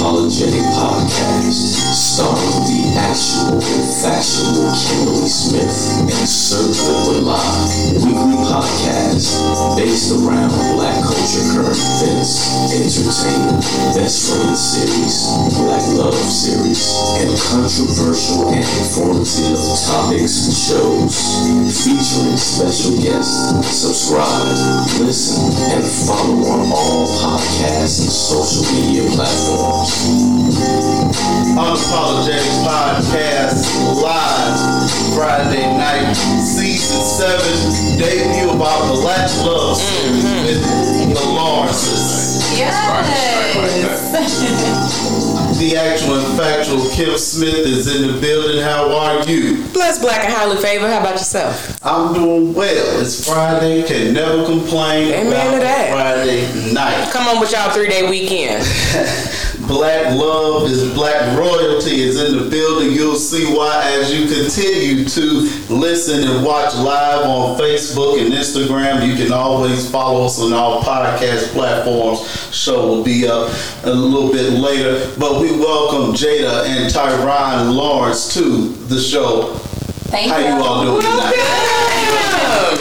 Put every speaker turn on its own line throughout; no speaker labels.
Unapologetic Podcast, starring the actual and factual Kimberly Smith and Clipper Live, weekly podcast based around black culture current events, entertainment, best friend series, black love series, and controversial and informative topics and shows featuring special guests. Subscribe, listen, and follow on all podcasts and social media platforms.
Unapologetic Podcast live Friday night, season seven, debut about black love with the Lawrences.
Yes.
The actual and factual Kim Smith is in the building. How are you?
Bless Black and highly favored. How about yourself?
I'm doing well. It's Friday. Can never complain
Amen
about
to that.
Friday night.
Come on with y'all three day weekend.
Black love is black royalty is in the building. You'll see why as you continue to listen and watch live on Facebook and Instagram. You can always follow us on all podcast platforms. Show will be up a little bit later. But we welcome Jada and Tyron Lawrence to the show.
Thank
How
you.
you all doing tonight?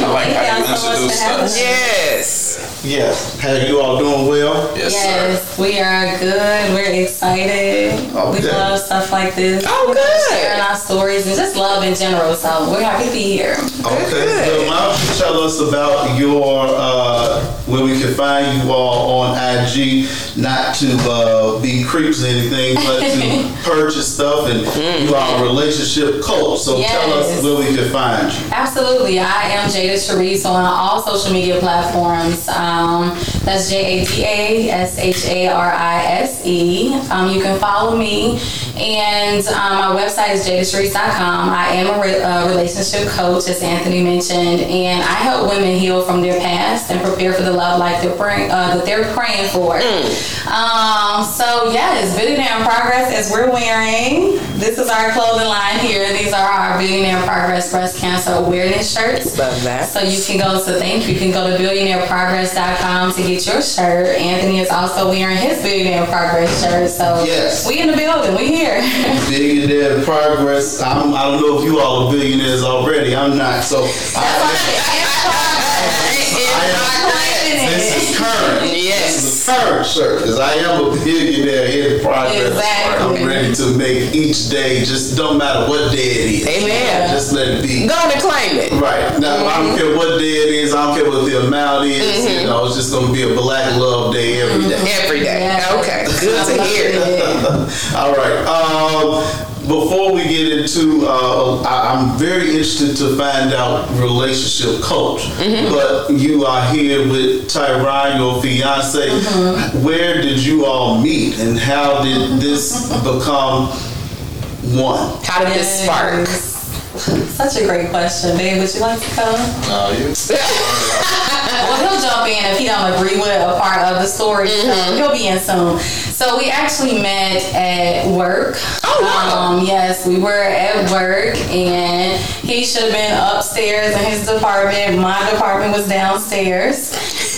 I like how you
Thank so
introduced us.
Yes.
Yes. How you all doing well?
Yes,
Yes, we are good. We're excited. We
Okay.
love stuff like this.
Oh, good.
Sharing our stories and just love in general. So we're happy to be here.
Okay,
good.
so why don't you tell us about your uh, where we can find you all on IG, not to uh, be creeps or anything, but to purchase stuff, and you are a relationship coach. So tell us where we can find you.
Absolutely. I am Jada Sharise on all social media platforms. Um, that's J A D A S H A R I S E. Um, you can follow me. And um, my website is jadasharise.com. I am a re- uh, relationship coach, as Anthony mentioned, and I help women heal from their past and prepare for the love life they're praying, uh, that they're praying for. Um, so, yes, Billionaire in Progress, as we're wearing, this is our clothing line here. These are our Billionaire Progress breast cancer awareness shirts.
Love that.
So you can go to thank you. You can go to billionaireprogress.com to get your shirt. Anthony is also wearing his Billionaire in Progress shirt. So
Yes.
we in the building. We here.
Billionaire in progress. I'm, I don't know if you all are billionaires already. I'm not. So this is current.
Yes.
This is a current shirt because I am a billionaire in progress.
Exactly.
I'm ready to make each day. Just don't matter what day it is.
Amen.
Just let it be.
Go on and claim it.
Right. Now, I don't care what day it is. I don't care what the amount is. You know, it's just going to be a black love day every day.
Every day.
Yeah.
Okay. Good to hear.
All right. Um, before we get into, uh, I, I'm very interested to find out relationship coach. Mm-hmm. But you are here with Tyron, your fiance. Mm-hmm. Where did you all meet, and how did this become one?
How did this spark?
Such a great question, babe. Would you like to come?
No, you.
Well, he'll jump in if he don't agree with a part of the story. So he'll be in soon. So we actually met at work. Um, yes, we were at work, and he should have been upstairs in his department. My department was downstairs.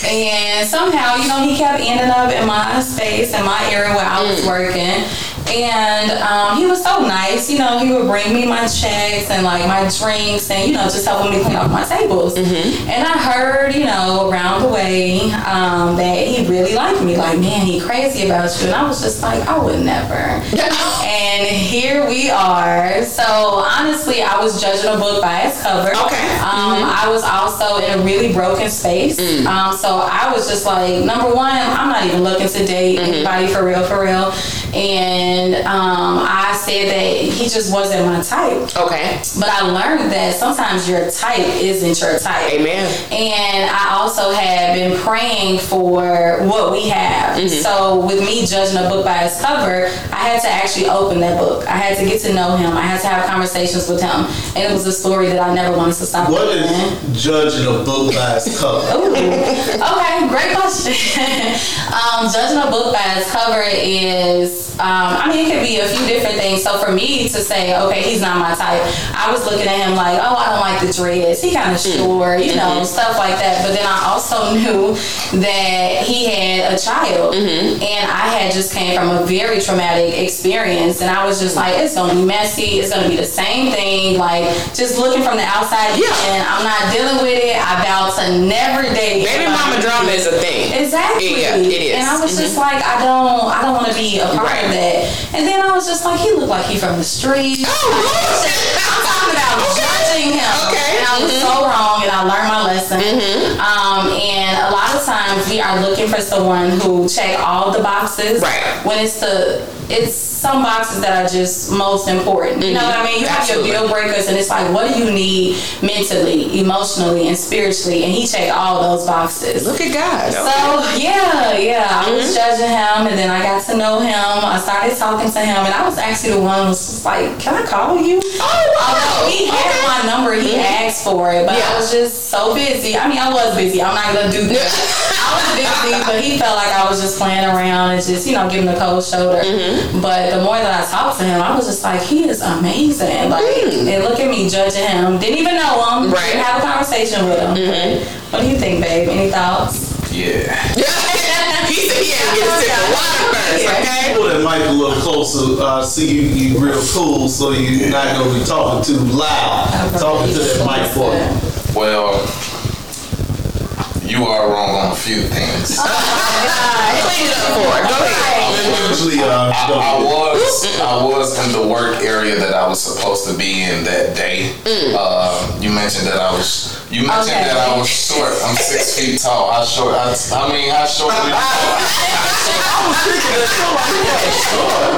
And somehow, you know, he kept ending up in my space, in my area where I was working. And um, he was so nice, you know. He would bring me my checks and like my drinks, and you know, just helping me clean off my tables. And I heard, you know, around the way um, that he really liked me. Like, man, he crazy about you. And I was just like, I would never. and here we are. So honestly, I was judging a book by its cover.
Okay.
Um, I was also in a really broken space. Um, so I was just like, number one, I'm not even looking to date anybody for real, for real. And um, I said that he just wasn't my type.
Okay.
But I learned that sometimes your type isn't your type.
Amen.
And I also had been praying for what we have. So with me judging a book by its cover, I had to actually open that book. I had to get to know him. I had to have conversations with him. And it was a story that I never wanted to stop
What
doing.
is judging a book by its cover?
Ooh. Okay, great question. um, judging a book by its cover is was, um, I mean, it could be a few different things. So for me to say, okay, he's not my type, I was looking at him like, oh, I don't like the dreads. He kind of short, you know, stuff like that. But then I also knew that he had a child, and I had just came from a very traumatic experience, and I was just like, it's gonna be messy. It's gonna be the same thing. Like just looking from the outside,
Yeah.
and I'm not dealing with it. I vow to never date.
Baby mama drama is a thing.
Exactly.
Yeah, it is.
And I was
Mhm.
just like, I don't, I don't want to be a part
Right.
that. And then I was just like, he looked like he from the street.
Oh.
I'm talking about judging him.
Okay.
And I was so wrong, and I learned my lesson.
Mm-hmm.
Um, and a lot times we are looking for someone who check all the boxes.
Right.
When it's the, it's some boxes that are just most important. You know what I mean? You have
Mm-hmm.
Your deal breakers, and it's like, what do you need mentally, emotionally, and spiritually? And he checked all those boxes.
Look at God.
So yeah, yeah, I
Mm-hmm.
was judging him, and then I got to know him. I started talking to him, and I was actually the one who was like, "Can I call you?"
Oh, wow.
Although he had my number, he asked for it, but
Yeah.
I was just so busy. I mean, I was busy. I'm not gonna do this. I was busy, but he felt like I was just playing around and just you know giving the cold shoulder.
Mm-hmm.
But the more that I talked to him, I was just like, he is amazing. Like, and look at me judging him. Didn't even know him.
Mm. Right. Mm-hmm.
Didn't have a conversation with him. But what do you think, babe? Any thoughts?
Yeah.
he said he had to get a of water first, okay?
Pull that mic a little closer. Uh, see you, you real cool, so you're not gonna be talking too loud. Talking to that mic for me.
Well, you are wrong on a few things.
Clean it up for her. Go ahead.
Usually, uh,
I, I was I was in the work area that I was supposed to be in that day. Uh, you mentioned that I was. You mentioned
Okay.
that I was short. I'm six feet tall. How short? I, I mean, how short? Are you?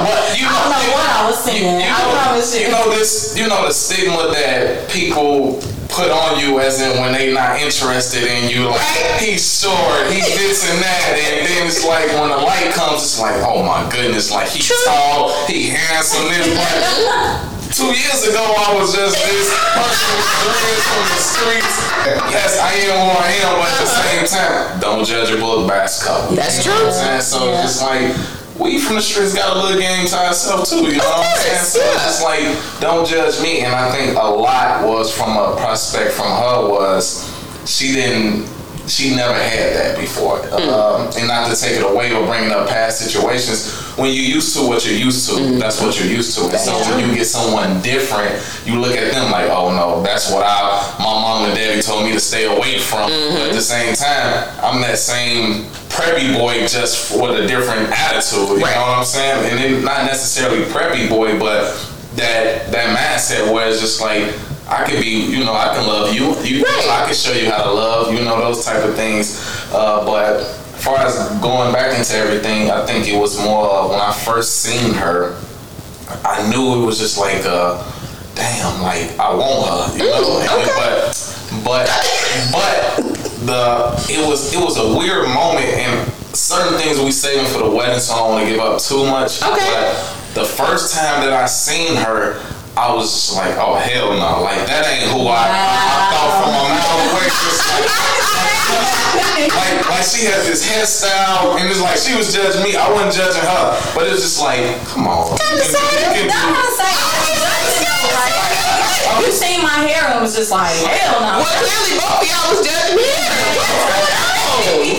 But you
I don't know what I was
you,
saying.
you
I
know,
promise you.
you know this. You know the stigma that people put on you, as in when they not interested in you. Like he's short, he's this and that, and then it's like when the light comes, it's like, oh my goodness, like he's tall, he handsome. This like, two years ago, I was just this person with from the streets. Yes, I am who I am, but at the same time, don't judge a book by its cover.
That's
You know
true.
what I'm saying? So
Yeah.
it's like we from the streets got a little game to ourselves too. You know what I'm saying? So
yeah.
it's like don't judge me. And I think a lot was from a prospect from her was she didn't. She never had that before,
Hmm.
um, and not to take it away or bringing up past situations. When you're used to what you're used to,
Hmm.
that's what you're used to. And so when you get someone different, you look at them like, oh no, that's what I, my mom and daddy told me to stay away from.
Mm-hmm.
But at the same time, I'm that same preppy boy just with a different attitude. You
Right.
know what I'm saying? And then not necessarily preppy boy, but that that mindset where it's just like I could be, you know, I can love you. You,
Right.
I can show you how to love. You know those type of things. Uh, but as far as going back into everything, I think it was more of when I first seen her. I knew it was just like, uh, damn, like I want her, you know.
Mm, okay.
But, but, but the it was it was a weird moment, and certain things we saving for the wedding, so I don't want to give up too much.
Okay.
But the first time that I seen her. I was just like, oh hell no, like that ain't who I, I, I thought from a mile away. Just like, like, like she had this hairstyle, and it's like she was judging me. I wasn't judging her, but it's just like, come on, you can, you can
I'm
do-
not saying you seen my hair and was just like, hell no.
Well, clearly both of y'all was judging me. On?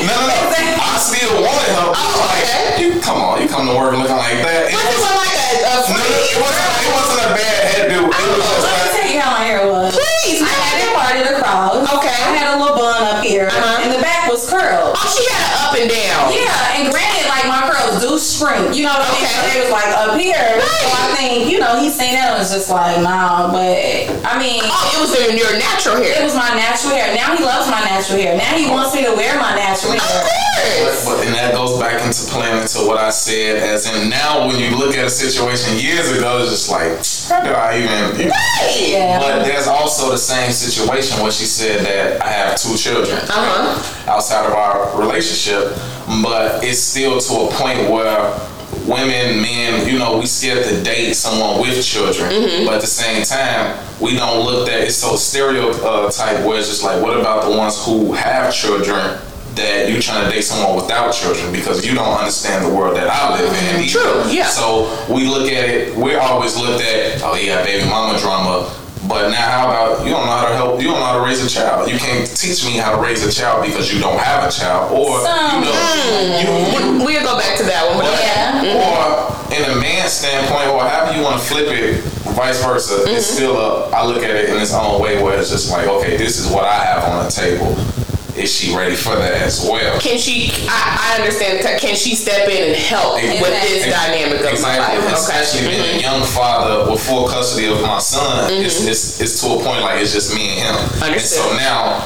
No, no, no. I still wanted her. but
Oh,
like, you come on, you come to work looking like that. It
What is
was,
it like a, a
no, it wasn't. It wasn't a bad hairdo. It was just like.
Tell you how my hair was.
Please,
I had it parted across.
Okay.
I had a little bun up here,
Uh-huh.
and the back was curled.
Oh, she had an up and down.
Yeah, and granted, like my curls do shrink. You know what I mean?
Okay.
So they was like up here. So I think, you know, he's saying that and was just like, nah. But I mean,
Oh, it was in your natural hair.
it was my natural hair. Now he loves my natural hair. Now he wants me to wear my natural hair.
Of
hair.
course.
But then that goes back into playing into what I said, as in now when you look at a situation years ago, it's just like, how do I even?
Right.
Yeah.
But there's also the same situation where she said that I have two children
Uh-huh.
outside of our relationship, but it's still to a point where women, men, you know, we scared to date someone with children,
Mm-hmm.
but at the same time, we don't look that it's so stereotype where it's just like, what about the ones who have children that you're trying to date someone without children because you don't understand the world that I live in. either.
True, yeah.
So we look at it. We're always looked at. Oh yeah, baby mama drama. But now, how about you don't know how to help? You don't know how to raise a child. You can't teach me how to raise a child because you don't have a child, or
Some-
you know, you, mm.
We'll go back to that one. But
Yeah.
or in a man's standpoint, or however you want to flip it, vice versa, it's mm-hmm. still a. I look at it in its own way where it's just like, okay, this is what I have on the table. Is she ready for that as well?
Can she? I, I understand. Can she step in and help with this
Exactly.
dynamic of my
Exactly.
life?
Especially
Okay.
being a mm-hmm. young father with full custody of my son, it's, mm-hmm. it's, it's to a point like it's just me and him. And so now,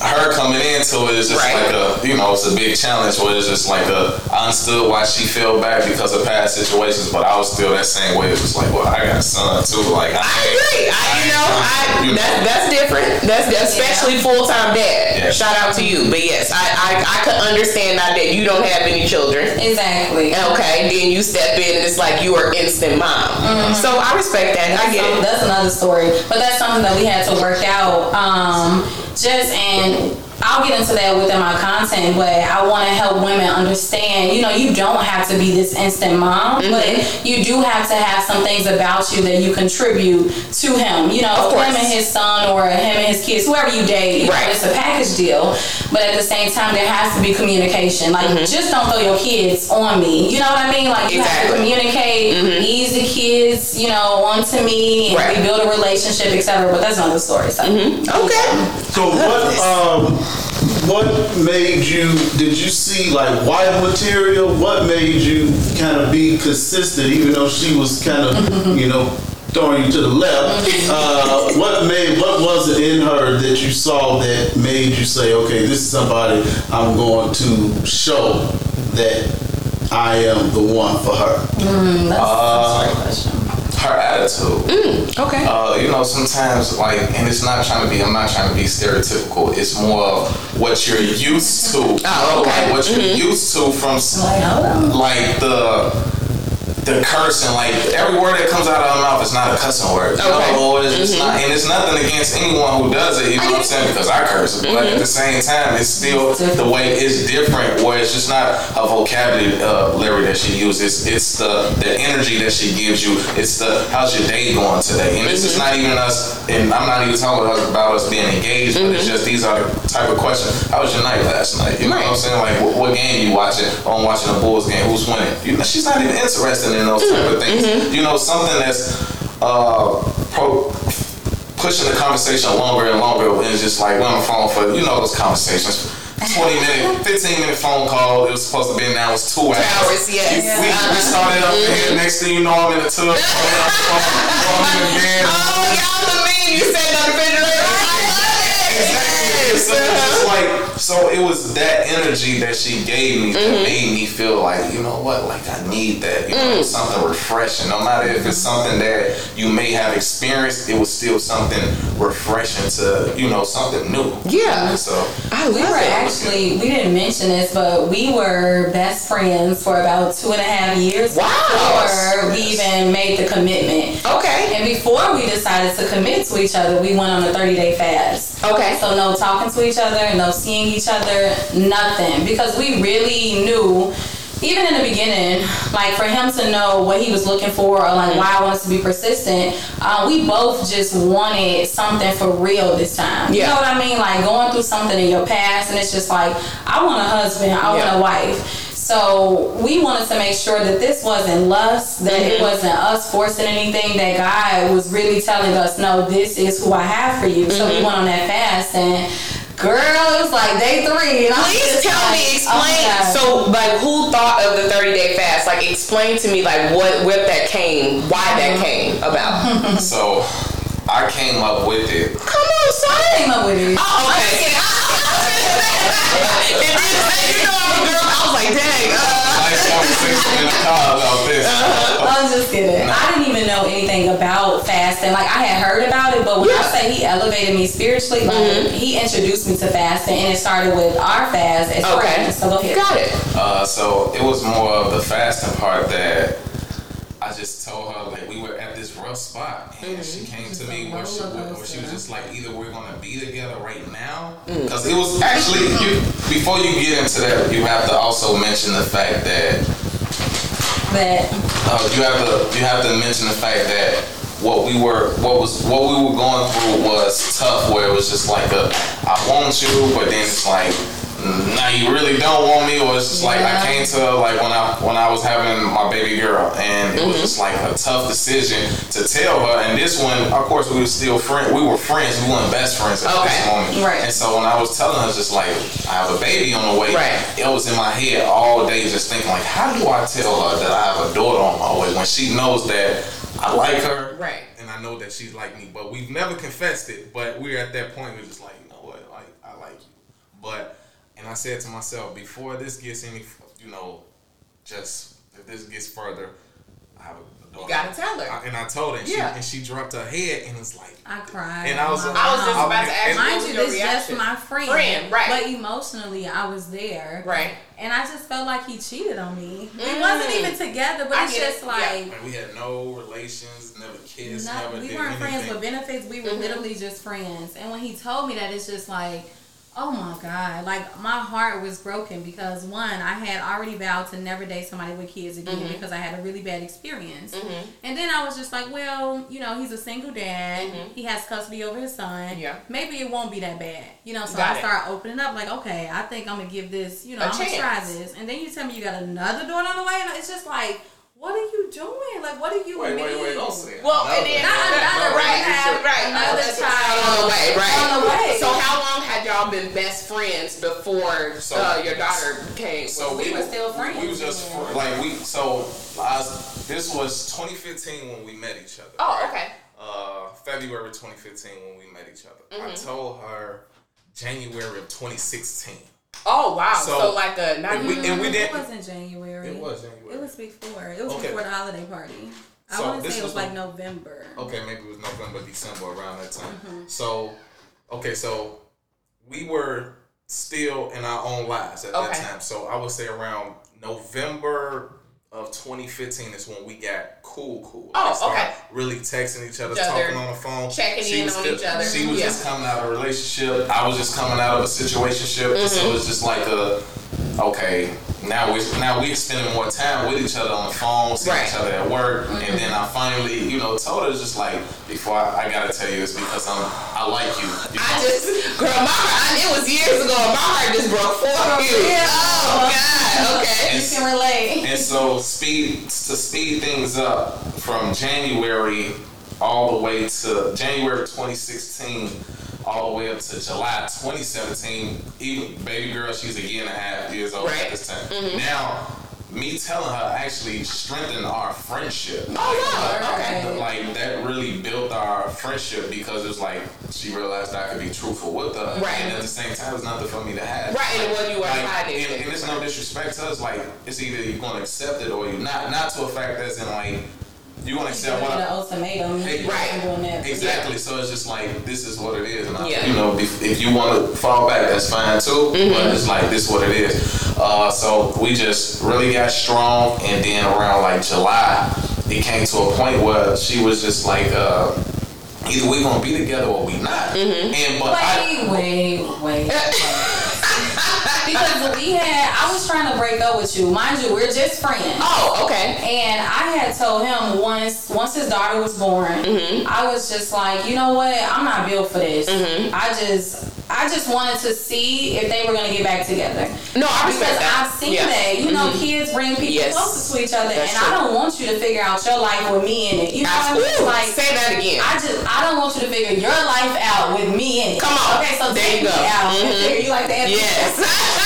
her coming into it is just
Right.
like a, you know, it's a big challenge where it's just like a, I understood why she fell back because of past situations, but I was still that same way. It was like, well, I got a son too. Like, I,
I agree. I, you know, I,
you know.
that, that's different. That's, that's especially full time dad.
Yeah.
Shout out to you. But yes, I, I I could understand now that you don't have any children.
Exactly.
Okay, then you step in and it's like you are instant mom. So I respect that. I get
So
it.
That's another story, but that's something that we had to work out. Um, just and I'll get into that within my content, but I want to help women understand. You know, you don't have to be this instant mom,
Mm-hmm.
but you do have to have some things about you that you contribute to him. You know,
Of
him and his son, or him and his kids, whoever you date. you know,
Right.
it's a package deal, but at the same time, there has to be communication. Like, just don't throw your kids on me. You know what I mean? Like, you have to
Mm-hmm. Mm-hmm.
communicate, ease the kids, you know, onto me, and
Right.
we build a relationship, etc. But that's another story. So.
Okay.
So what um what made you did you see like white material? What made you kind of be consistent even though she was kind of, you know, throwing you to the left? Uh, what made what was it in her that you saw that made you say, okay, this is somebody I'm going to show that I am the one for her?
Mm, that's,
Uh,
that's a great question.
Her attitude.
Okay.
Uh, you know, sometimes like, and it's not trying to be. I'm not trying to be stereotypical. It's more of what you're used to.
Oh, okay.
Like what you're used to from
Like,
like the the cursing, like every word that comes out of her mouth is not a cussing word.
Okay.
it's just not, and it's nothing against anyone who does it. You know what I'm saying? Because I curse, but at the same time, it's still the way it's different. Where it's just not a vocabulary uh, that she uses. It's the the energy that she gives you. It's the how's your day going today, and it's just not even us. And I'm not even talking about us being engaged, but it's just these are the type of questions. How was your night last night? You know what I'm saying? Like, what, what game you watching? Oh, I'm watching the Bulls game. Who's winning? You know, she's not even interested in those type of mm-hmm. things. Mm-hmm. You know, something that's uh, pro, pushing the conversation longer and longer, and just like we're on the phone for you know those conversations. 20 minute, 15 minute phone call. It was supposed to be now. It's two hours.
hours, yes.
We, we uh-huh. started up here. Mm-hmm. Next thing you know, I'm in the tub. I'm in the bed.
Oh, y'all the meme you said on the refrigerator. I love it.
So it was uh-huh. just like, so it was that energy that she gave me that mm-hmm. made me feel like, you know what, like I need that. You know, mm. something refreshing. No matter if it's something that you may have experienced, it was still something refreshing to, you know, something new.
Yeah.
So
I
We
love
were
it.
actually, we didn't mention this, but we were best friends for about two and a half years
Wow.
Before we even made the commitment.
Okay.
And before we decided to commit to each other, we went on a 30 day fast.
Okay.
So no talking to each other, no seeing each other, nothing. Because we really knew, even in the beginning, like for him to know what he was looking for or like why I wanted to be persistent, uh, we both just wanted something for real this time.
Yeah.
You know what I mean? Like going through something in your past and it's just like, I want a husband, I
Yeah.
want a wife. So we wanted to make sure that this wasn't lust, that it wasn't us forcing anything, that God was really telling us, no, this is who I have for you. So we mm-hmm. went on that fast and girl, it was like day three. And
Please
just
tell
like,
me,
oh
explain.
my
so, like, who thought of the 30 day fast? Like, explain to me, like, what, what that came, why that mm-hmm. came about.
so I came up with it.
Come on, son.
I came up with it.
Oh, okay. and then, you know, I'm a girl. I was like, dang. Uh,
Nice conversation in the car about this.
I'm just kidding. I didn't even know anything about fasting. Like I had heard about it, but when I
Yeah.
say he elevated me spiritually, like he introduced me to fasting, and it started with our fast as
okay.
friends. So go ahead.
Got it.
Uh, so it was more of the fasting part that I just told her like we were at this rough spot, and she came to me where she,
roller
where she was just like, either we're gonna be together right now, because it was actually you. Before you get into that, you have to also mention the fact that
But
uh, you have to you have to mention the fact that what we were what was what we were going through was tough. Where it was just like a I want you, but then it's like now you really don't want me, or it's just like I came to like when I when I was having my baby girl, and it was mm-hmm. just like a tough decision to tell her. And this one, of course, we were still friends. We were friends. We weren't best friends at
Okay.
this moment.
Right.
And so when I was telling her, just like I have a baby on the way,
Right.
it was in my head all day, just thinking like, how do I tell her that I have a daughter on my way when she knows that I like her,
Right.
And I know that she's like me, but we've never confessed it. But we're at that point, we're just like, you know what, like I like you, but and I said to myself, before this gets any, you know, just if this gets further, I have a daughter.
You gotta tell her.
I- and I told her, and,
Yeah.
she, and she dropped her head and was like,
I cried.
And I was
on
like-
I was just
mom.
about to ask
And-
what
Mind you, this is just my friend.
Friend, right.
But emotionally, I was there.
Right.
And I just felt like he cheated on me. We
Mm.
wasn't even together, but
I
it's just
it.
like.
and we had no relations, never kissed,
No,
never
we
did
weren't
anything.
friends with benefits. We were
Mhm.
literally just friends. And when he told me that, it's just like, oh my god, like my heart was broken because one, I had already vowed to never date somebody with kids again
Mhm.
because I had a really bad experience.
Mhm.
And then I was just like, well, you know, he's a single dad.
Mhm.
He has custody over his son.
Yeah.
Maybe it won't be that bad. You know, so
Got
I start opening up like, okay, I think I'm gonna give this, you know, I'm gonna try this. And then you tell me you got another daughter on the way, and it's just like, what are you doing? Like, what do you
Wait,
mean?
wait, wait! Don't say it.
Well,
No,
and then
Not another,
right,
we have
right,
another
Another
child
on the way, right?
on the way.
So how long had y'all been best friends before
So-
uh, your daughter came?
So
we were still friends.
We was just fr- like we. So was, this was 2015 when we met each other.
oh,
right?
okay.
Uh, February 2015 when we met each other. I
Mm-hmm.
told her January of 2016.
Oh wow. So,
So,
like a not
and we- and we
it
did-
wasn't January.
It was January.
It was before. It was
Okay.
before the holiday party. I
So
want to say it was
was
like November.
Okay, maybe it was November, December around that time.
Mm-hmm.
So, okay, so we were still in our own lives at
Okay.
that time. So I would say around November of 2015 is when we got cool, cool.
Oh, okay.
Really texting each other,
Each other,
talking on the phone,
checking
She
in on
still-
each other.
She was
Yeah.
just coming out of a relationship. I was just coming out of a situationship.
Mm-hmm.
So it's just like a okay. Now we now we're spending more time with each other on the phone, seeing
Right.
each other at work,
Mm-hmm.
and then I finally, you know, told her just like before I, I gotta tell you this because I'm I like you. you
I just girl, my heart. It was years ago. My heart just broke for you.
Yeah.
Oh God. Okay.
You can relate.
And so speed to speed things up from January all the way to January 2016, all the way up to July 2017. Even baby girl, she's a year and a half years old
Right.
at this time. Mm-hmm. Now, me telling her actually strengthened our friendship.
Oh wow. Okay.
Like that really built our friendship because it was like she realized I could be truthful with her,
Right.
and at the same time, it's nothing for me to have.
Right, and what you were
Like,
hiding.
and, and it's no disrespect to us. Like it's either you're gonna accept it or you're not. Not to a fact that's in like you're gonna accept what. I,
the ultimatum.
Hey,
You
right.
ain't doing that.
Exactly. So it's just like this is what it is, and I,
Yeah.
you know, if, if you want to fall back, that's fine too.
Mm-hmm.
But it's like this is what it is. Uh, so we just really got strong, and then around like July, it came to a point where she was just like, uh, either we gonna be together or we not.
Mm-hmm.
And but I,
Wait, wait, wait. because we had, I was trying to break up with you. Mind you, we're just friends.
Oh, okay.
And I had told him once, once his daughter was born,
Mm-hmm.
I was just like, you know what? I'm not built for this.
Mm-hmm.
I just, I just wanted to see if they were gonna get back together.
No, I
Because
respect that.
I've seen
Yeah.
that, you know, kids bring people
Yes.
closer to each other,
That's
and
true.
I don't want you to figure out your life with me in it. You know what I mean? Like,
Say that again.
I just I don't want you to figure your life out with me in it.
Come on.
Okay, so
There
take
you go.
out
Mhm.
you like that.
yes.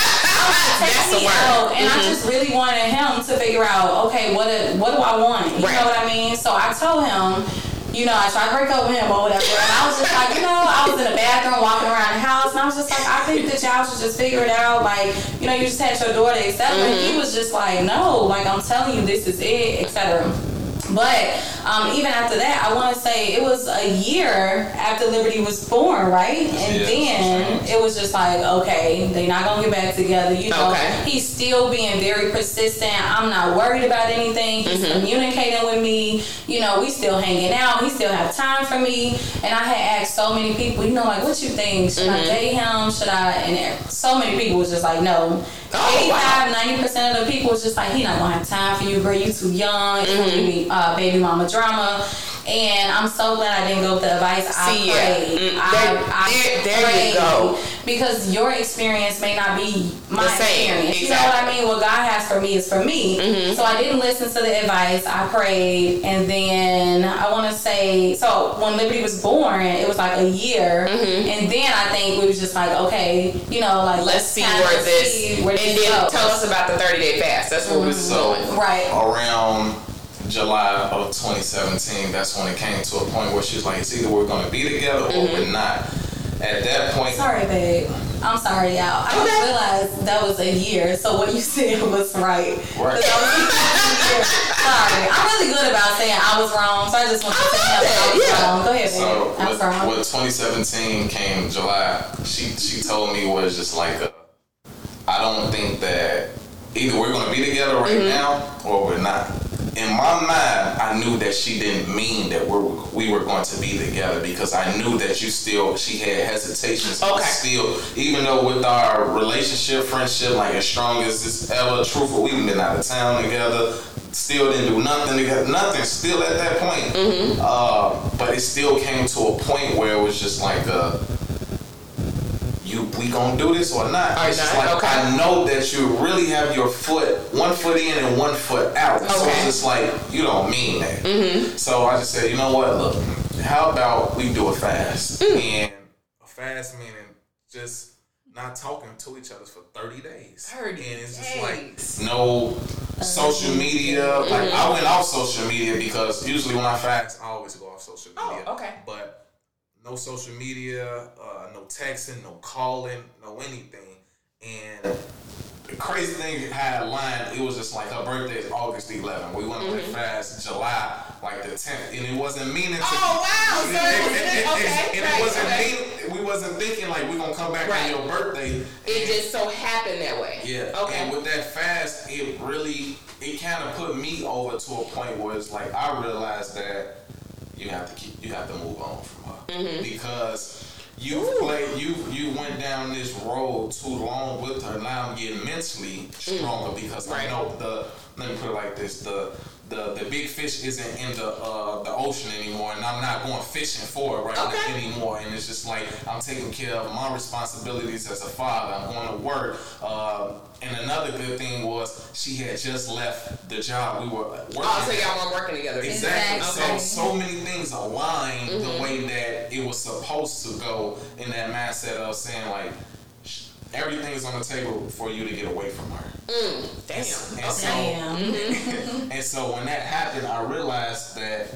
That's the word.
And I
Mhm.
just really wanted him to figure out, okay, what do- what do I want? You
Right.
know what I mean? So I told him, you know, I tried to break up with him or whatever. And I was just like, you know, I was in the bathroom walking around the house and I was just like, I think that y'all should just figure it out. Like, you know, you just had your daughter, etc. And
Mm-hmm.
he was just like, no, like I'm telling you, this is it, etc. But um, even after that, I want to say it was a year after Liberty was born, right? And
Yeah,
then it was just like, okay, they're not gonna get back together. You know,
Okay.
he's still being very persistent. I'm not worried about anything. He's
Mm-hmm.
communicating with me. You know, we still hanging out. He still have time for me. And I had asked so many people, you know, like, what you think? Should
Mm-hmm.
I date him? Should I? And so many people was just like, no.
Oh,
85, 90 percent of the people was just like, he not gonna have time for you, girl. You too young. It's gonna be uh, baby mama drama. And I'm so glad I didn't go with the advice. I
See, yeah.
prayed.
Mm,
I,
there-
I
there- there you go.
Because your experience may not be my experience. You know what I mean? What God has for me is for me.
Mm-hmm.
So I didn't listen to the advice. I prayed, and then I want to say, so when Liberty was born, it was like a year, and then I think we was just like, okay, you know, like
Mm-hmm. Let's see where this,
where
and then
goes.
tell us about the 30 day fast. That's where we're
So-
going.
Right.
around July of 2017, that's when it came to a point where she was like, it's either we're going to be together or
Mm-hmm.
we're not. At that point,
Sorry, babe. I'm sorry, y'all. I
Okay.
didn't realize that was a year, so what you said was right.
Right.
I was sorry. I'm really good about saying I was wrong, so I just want to say
love
that I was
yeah.
wrong. Go ahead, babe.
so
I was
what,
wrong.
what 2017 came July, she she told me was just like, a, I don't think that either we're going to be together right
Mm-hmm.
now or we're not. In my mind, I knew that she didn't mean that we're, we were going to be together because I knew that you still, she had hesitations.
Okay.
Still, even though with our relationship, friendship, like as strong as it's ever, truthful, we've been out of town together, still didn't do nothing together, nothing, still at that point.
Mm-hmm.
Uh, but it still came to a point where it was just like, uh, you we gonna do this or not?
Or
It's just
not,
like
okay.
I know that you really have your foot one foot in and one foot out. So
Okay. Mm-hmm.
it's just like you don't mean that. So I just said, you know what? Look, how about we do a fast?
Mm.
And a fast meaning just not talking to each other for 30 days.
30
and it's just
days.
like no social media. Like
Mm-hmm.
I went off social media because usually when I fast, I always go off social media.
Oh,
media.
okay.
But no social media, uh, no texting, no calling, no anything. And the crazy thing had a line, it was just like her birthday is August 11th. We went that fast July, like the 10th. And it wasn't meaning to.
Mm-hmm. Oh, wow. So it was-
and, and-
okay,
and
right,
it wasn't
okay.
mean, we wasn't thinking like we're going to come back
Right.
on your birthday.
It
And-
just so happened that way.
yeah.
Okay.
And with that fast, it really it kind of put me over to a point where it's like I realized that you have to keep you have to move on
Mm-hmm.
because you played you you went down this road too long with her. Now I'm getting mentally stronger because
Mm. Right.
I know the let me put it like this the. The, the big fish isn't in the uh, the ocean anymore, and I'm not going fishing for it right
Okay.
anymore. And it's just like I'm taking care of my responsibilities as a father. I'm going to work. Uh, and another good thing was she had just left the job we were working.
Oh, so y'all weren't working together.
Exactly.
Exactly.
So so many things aligned
Mm-hmm.
the way that it was supposed to go in that mindset of saying like sh- everything is on the table for you to get away from her.
Mm, damn.
And so,
Damn.
Mm-hmm.
and so when that happened, I realized that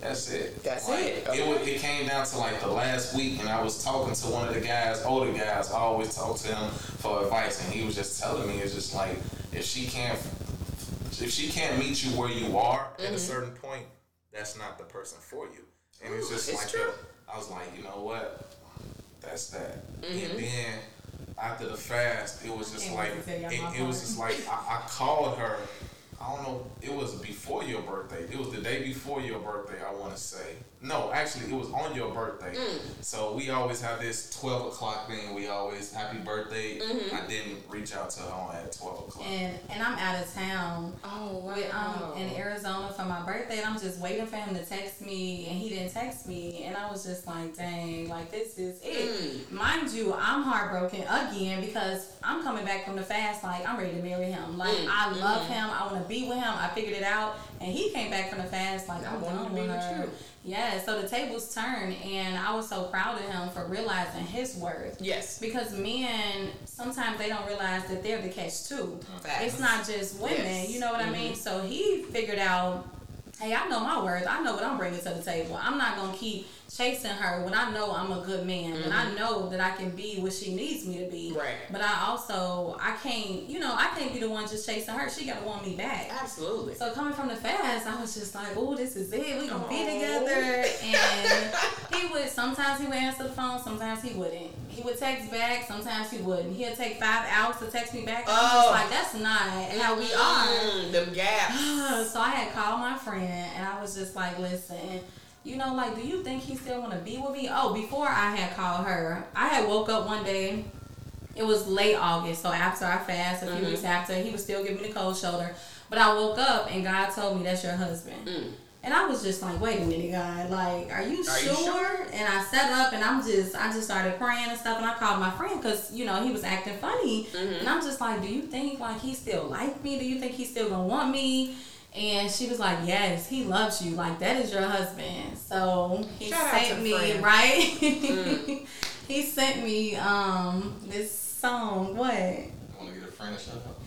that's it.
That's
Like,
it.
It, it came down to like the last week, and I was talking to one of the guys, older guys. I always talk to him for advice, and he was just telling me, it's just like if she can't, if she can't meet you where you are at a mm-hmm. certain point, that's not the person for you. And it's just
it's
like
true.
a- I was like, you know what? That's that. And mm-hmm. then after the fast, it was just
Can't
like
wait to tell y'all
it, it was just like I, I called her. I don't know. It was before your birthday. It was the day before your birthday. I want to say. No, actually, it was on your birthday.
Mm.
So we always have this twelve o'clock thing. We always happy birthday.
Mm-hmm.
I didn't reach out to her at twelve o'clock.
And and I'm out of town.
Oh, wow.
With, um, in Arizona for my birthday, and I'm just waiting for him to text me, and he didn't text me, and I was just like, dang, like this is it. Mind you, I'm heartbroken again because I'm coming back from the fast, like I'm ready to marry him. Like I love him, I want to be with him. I figured it out, and he came back from the fast, like
I want to be
with her.
Uh.
Yeah, so the tables turned, and I was so proud of him for realizing his worth.
Yes.
Because men sometimes they don't realize that they're the catch too.
Facts.
It's not just women,
Yes.
you know what I mm-hmm. mean? So he figured out, hey, I know my worth. I know what I'm bringing to the table. I'm not gonna keep chasing her when I know I'm a good man and I know that I can be what she needs me to be.
Right.
But I also I can't you know I can't be the one just chasing her. She gotta want me back.
Absolutely.
So coming from the fast, I was just like, "Oh, this is it. We gonna be together." And he would sometimes he would answer the phone, sometimes he wouldn't. He would text back, sometimes he wouldn't. He'd take five hours to text me back. And I was
Oh.
like, "That's not how we are."
Mm, them gaps.
So I had called my friend and I was just like, "Listen." You know, like, do you think he still want to be with me? Oh, before I had called her, I had woke up one day. It was late August, so after I fast, a few
Mm-hmm.
weeks after, he was still giving me the cold shoulder. But I woke up and God told me that's your husband.
Mm.
And I was just like, wait a minute, God, like, are you,
Are you
sure?
sure?
And I sat up and I'm just, I just started praying and stuff. And I called my friend because you know he was acting funny.
Mm-hmm.
And I'm just like, do you think like he still like me? Do you think he still gonna want me? And she was like, yes, he loves you. Like that is your husband. So he
Shout
sent me
friend.
right.
Mm.
he sent me um this song. What?
You want to get a friend to shut up?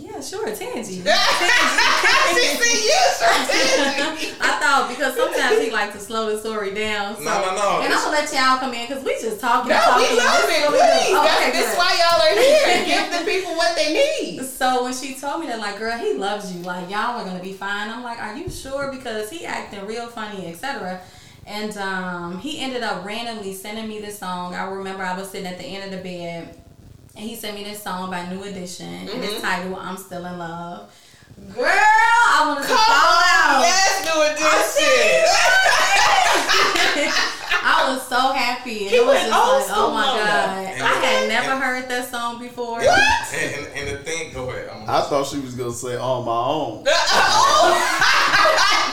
Yeah, sure, Tangy.
she said yes, sure
I thought because sometimes he like to slow the story down. So.
No, no, no.
And I'm gonna let y'all come in because we just talking.
No,
talking.
we love it. Please.
Oh,
That's,
okay,
this
good.
why y'all are here. Give the people what they need.
So when she told me that, like, girl, he loves you. Like, y'all are gonna be fine. I'm like, are you sure? Because he acting real funny, etc. And um, he ended up randomly sending me this song. I remember I was sitting at the end of the bed, and he sent me this song by New Edition, and
Mm-hmm.
it's titled "I'm Still in Love." Girl, I wanted to
Come
fall out.
Yes, doing this shit.
I was so happy. And
He
it was just like, oh my god.
that.
I had never heard that song before.
And, and, and the thing, go ahead. I'm
I thought she was gonna say on my own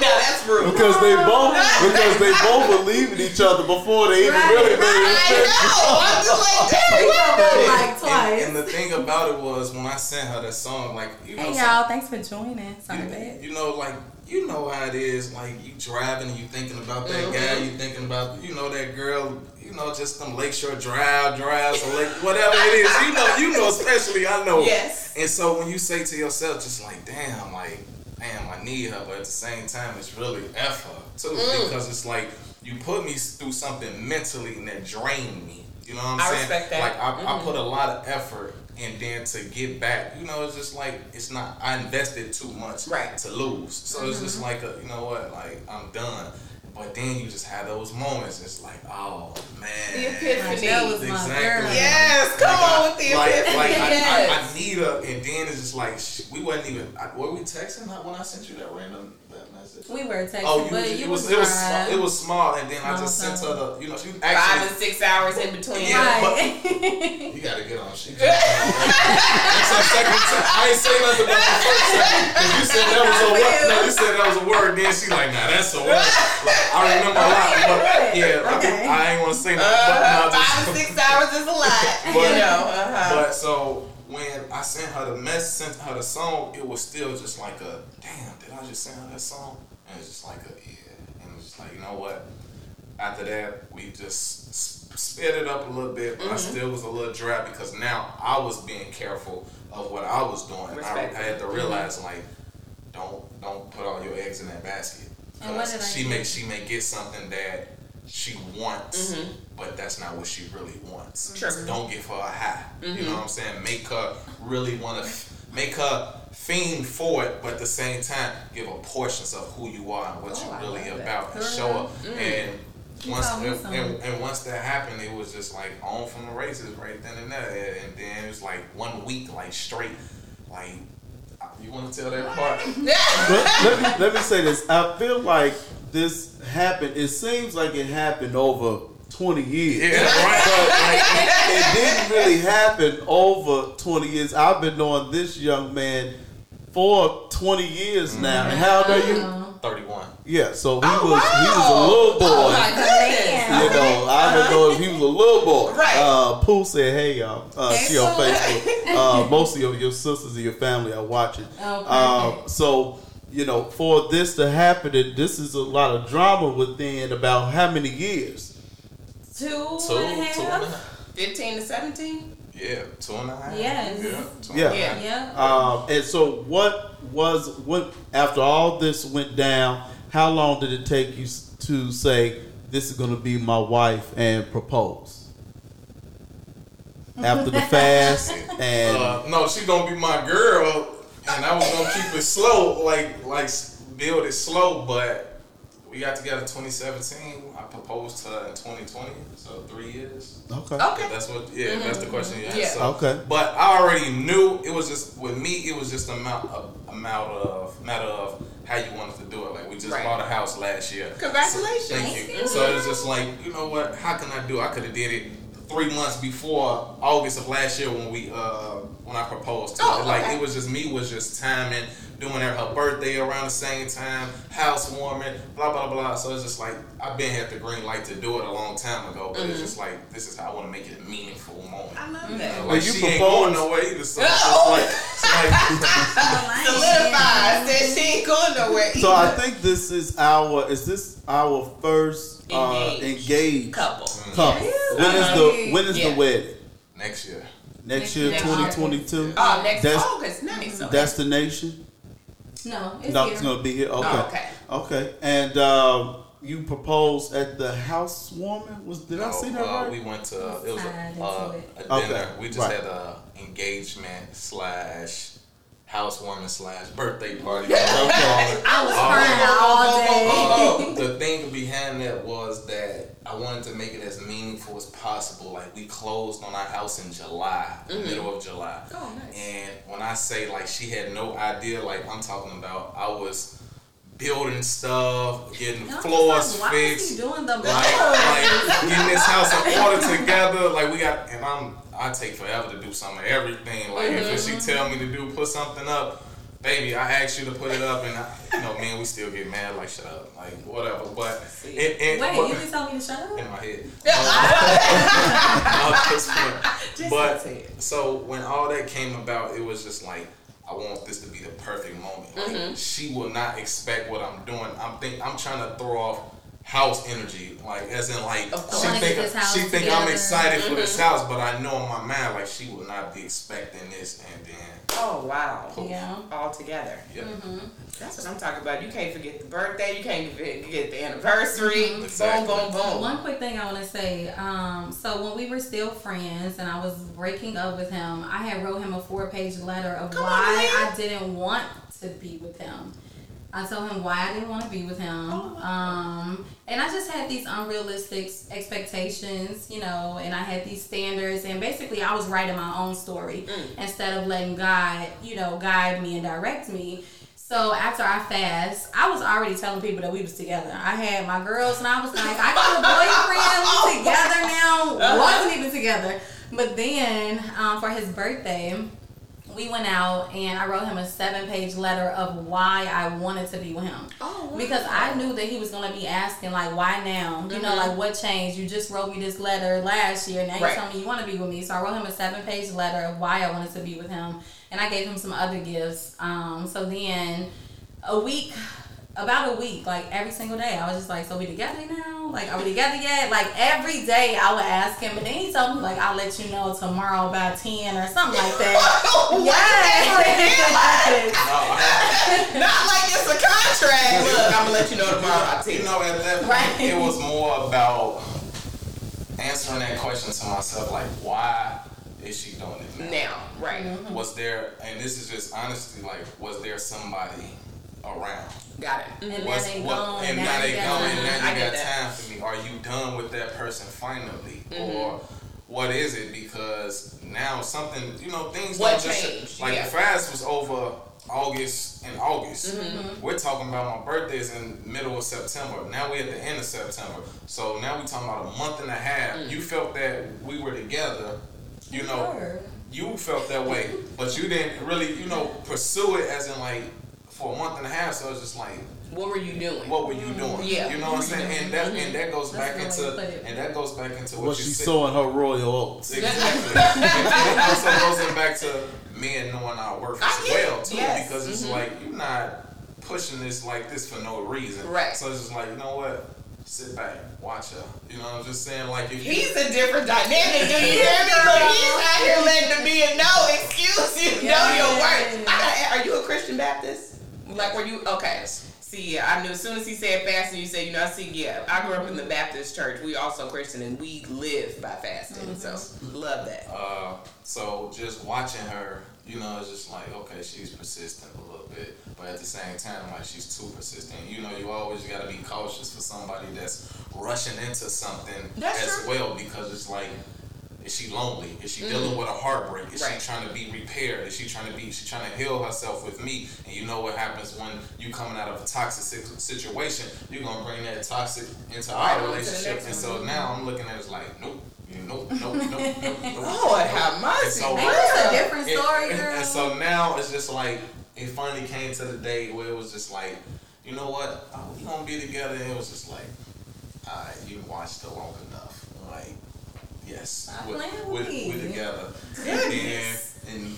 no, that's rude.
because they both because they both believed in each other before they even
Right.
really made
I
it.
know. I'm just like, damn, what the-
like
And,
twice.
and the thing about it was when I sent her that song, like you know,
Hey
some-
y'all, thanks for joining. Sorry,
you,
babe.
you know, like you know how it is. Like you driving and you thinking about that mm-hmm. guy. You thinking about you know that girl. You know, just them Lakeshore Drive drives or like whatever it is. You know, you know, especially I know.
Yes.
And so when you say to yourself, just like, damn, like, damn, I need her, but at the same time, it's really F her too,
Mm.
because it's like you put me through something mentally and that drained me. You know what I'm
I
saying?
respect that.
Like I, I
Mhm.
put a lot of effort, and then to get back, you know, it's just like it's not. I invested too much
Right.
to lose, so it's
Mm-hmm.
just like a, you know what, like I'm done. But then you just have those moments. It's like, oh man,
The epiphany.
That was my girl.
Yes, come
Like,
on
I-
with the
like,
epiphany.
like I,
yes.
I, I need her, and then it's just like sh- we wasn't even. I, were we texting her when I sent you that random that message?
We were texting,
Oh, you,
but
it
you
was
was
it was small, it was small, and then I
Small
just sent her the you know she
Five and six hours in between.
Yeah.
Right.
you gotta get on shit. That's our second time. I ain't say nothing about the first time because you said that was a word. No, you said that was a word. Then she like, nah, that's a word. Like, I remember a lot, but yeah, I,
Okay.
I ain't want to say nothing. but no,
Uh,
just-
five and six hours is a lot.
But-
you know. Uh-huh.
But so when I sent her the mess, sent her the song, it was still just like a damn. Did I just send her that song? And it's just like a yeah. And it's just like you know what? After that, we just sped it up a little bit, but I
Mm-hmm.
still was a little dry because now I was being careful of what I was doing. I, I had to realize like, don't don't put all your eggs in that basket.
And what
'Cause
did
she may she may get something that she wants,
Mm-hmm.
but that's not what she really wants.
Sure.
So don't give her a high. You
Mm-hmm.
know what I'm saying? Make her really want to, make her fiend for it, but at the same time, give her portions of who you are and what
Oh,
you're really about, and show her.
Mm.
And once and, and, and once that happened, it was just like on from the races right then and there. And then it was like one week, like straight, like. You want to tell that part?
But let me let me say this. I feel like this happened. It seems like it happened over twenty years.
Yeah, right.
But like, it, it didn't really happen over 20 years. I've been knowing this young man for 20 years now. And how old are you?
Thirty-one.
Yeah, so he
Oh,
was he was a little boy.
Oh my goodness.
you know, I've been knowing he was a little boy.
Right.
Uh, Pooh said, "Hey y'all, uh,
Hey,
she on Facebook. Uh, most of your, your sisters and your family are watching.
Oh,
Uh, so you know, for this to happen, it- this is a lot of drama within about how many years?
Two,
Two,
and a
two and a
half.
half.
15 to 17?
Yeah, two and a half.
Yes.
Yeah. two
Yeah.
and.
Yeah.
Um, and so, what was what after all this went down? how long did it take you to say this is going to be my wife and propose? After the fast and
Uh, no, she's gonna be my girl, and I was gonna keep it slow, like like build it slow. But we got together 2017. I proposed to her in 2020, so three years.
okay,
Okay.
That's what. Yeah, mm-hmm. that's the question you asked.
Yeah.
So,
Okay.
But I already knew it was just with me. It was just a amount of amount of matter of how you wanted to do it. Like we just
Right.
bought a house last year.
Congratulations.
So, thank you. So it was just like you know what? How can I do? I could have did it three months before August of last year when we uh when I proposed to
Oh,
her. Like
okay.
it was just me was just timing, doing her, her birthday around the same time, housewarming, blah blah blah. So it's just like I've been had the green light to do it a long time ago, but
Mm-hmm.
it's just like this is how I want to make it a meaningful moment.
I love
You know,
that.
like
When you
she ain't going nowhere either. So it's
Oh.
just like, it's like
Solidified. Said she ain't going nowhere.
so I think this is our is this our first uh,
Engaged.
engaged
couple.
couple. When is the when is
Yeah.
the wedding?
next year.
Next year,
Next
twenty twenty two.
Oh, next
That's-
August. Nice. Okay.
Destination.
No, it's
No,
here.
it's gonna be here. Okay.
Oh, okay.
Okay. And um, you proposed at the housewarming. Was did I see that
uh,
right?
We went to it was a, uh,
it.
a
Okay,
dinner. We just
right.
had a engagement slash housewarming slash birthday party.
I was crying all day.
The thing behind that was that I wanted to make it as meaningful as possible. Like we closed on our house in July, the mm-hmm. middle of July.
Oh, nice.
And when I say like she had no idea, like I'm talking about, I was building stuff, getting
I'm
floors
like,
fixed
doing the
like, like getting this house in order together. Like we got, and I'm I take forever to do some of everything. Like if she tell me to do put something up, baby, I asked you to put it up, and I, you know, man, we still get mad. Like shut up, like whatever. But it, it,
Wait,
but-
you just told me to shut up?
in my head. No, just fun.
Just
but so when all that came about, it was just like I want this to be the perfect moment. Like
Mm-hmm.
she will not expect what I'm doing. I'm think I'm trying to throw off house energy, like as in like
Of course.
she
Wanna
think
get this house
she think I'm excited for
Mm-hmm.
this house, but I know in my mind like she will not be expecting this, and then
Oh wow.
Yeah.
All together.
yeah.
That's what I'm talking about. You can't forget the birthday. You can't forget the anniversary.
Exactly.
Boom, boom, boom.
One quick thing I want to say. Um, so when we were still friends and I was breaking up with him, I had wrote him a four-page letter of
Come
why
man.
I didn't want to be with him. I told him why I didn't want to be with him.
Oh,
Um, and I just had these unrealistic expectations, you know, and I had these standards. And basically, I was writing my own story
Mm.
instead of letting God, you know, guide me and direct me. So after I fast, I was already telling people that we was together. I had my girls, and I was like, I got a boyfriend. Together now. Wasn't even together. But then um, for his birthday, we went out and I wrote him a seven page letter of why I wanted to be with him.
Oh, wow.
Because I knew that he was gonna be asking like why now? You know, like what changed? You just wrote me this letter last year, and now
Right.
you tell me you wanna be with me. So I wrote him a seven page letter of why I wanted to be with him. And I gave him some other gifts. Um, so then a week about a week, like every single day, I was just like, "So we together now? Like, are we together yet?" Like every day, I would ask him, and then he told me, "Like, I'll let you know tomorrow by ten or something like that." yes.
No,
Not like it's a contract. Look, I'm gonna let you know tomorrow. I'll tell
you
you.
know, at that point,
Right.
it was more about answering that question to myself, like, why is she doing it now?
Now, right.
Mm-hmm.
Was there, and this is just honestly, like, was there somebody around?
Got it.
And now
Was-
they
what-
gone.
and
now
now they gone, and now
I
you got
that.
time for me. Are you done with that person finally,
Mm-hmm.
or what is it? Because now something, you know, things
What
don't just like
Yeah.
the fast was over August and August.
Mm-hmm.
We're talking about my birthday's in middle of September. Now we're at the end of September. So now we're talking about a month and a half.
Mm.
You felt that we were together. You know,
Sure.
you felt that way, but you didn't really, you know, pursue it as in like for a month and a half. So it's just like,
What were you doing?
what were you doing?
Yeah.
You know what I'm saying? And that and that goes
That's
back into
to put it.
and that goes back into what
Was
you
she
said.
sowing her royal oats?
Exactly. and it also goes back to men knowing our worth as well too,
Yes.
because it's
Mhm.
like you're not pushing this like this for no reason.
Right.
So it's just like you know what, sit back, watch her. You know what I'm just saying? Like if
He's a different dynamic. Do you hear me? Look, he's out here letting the men know. Excuse you, know your worth. I gotta, are you a Christian Baptist? Like, were you okay? See, yeah, I knew as soon as he said fasting, you said, you know, I see, yeah, I grew up in the Baptist church. We also Christian and we live by fasting. So love that.
Uh, so just watching her, you know, it's just like, okay, she's persistent a little bit, but at the same time, like she's too persistent. You know, you always got to be cautious for somebody that's rushing into something
That's
as
true.
well because it's like. Is she lonely? Is she dealing with a heartbreak? Is
Mm. Right.
she trying to be repaired? Is she trying to be? She trying to heal herself with me? And you know what happens when you coming out of a toxic situation? You're gonna bring that toxic into
Right
our
on
relationship, and so now I'm looking at it like, nope, you nope, nope, nope, nope, nope.
Lord have mercy.
And so-
it's a different story,
and,
girl.
and so now it's just like it finally came to the day where it was just like, you know what, oh, we gonna be together, and it was just like, all right, you watched it long enough, yes,
Stop
we
playing
we
with me.
we together,
Yes.
and and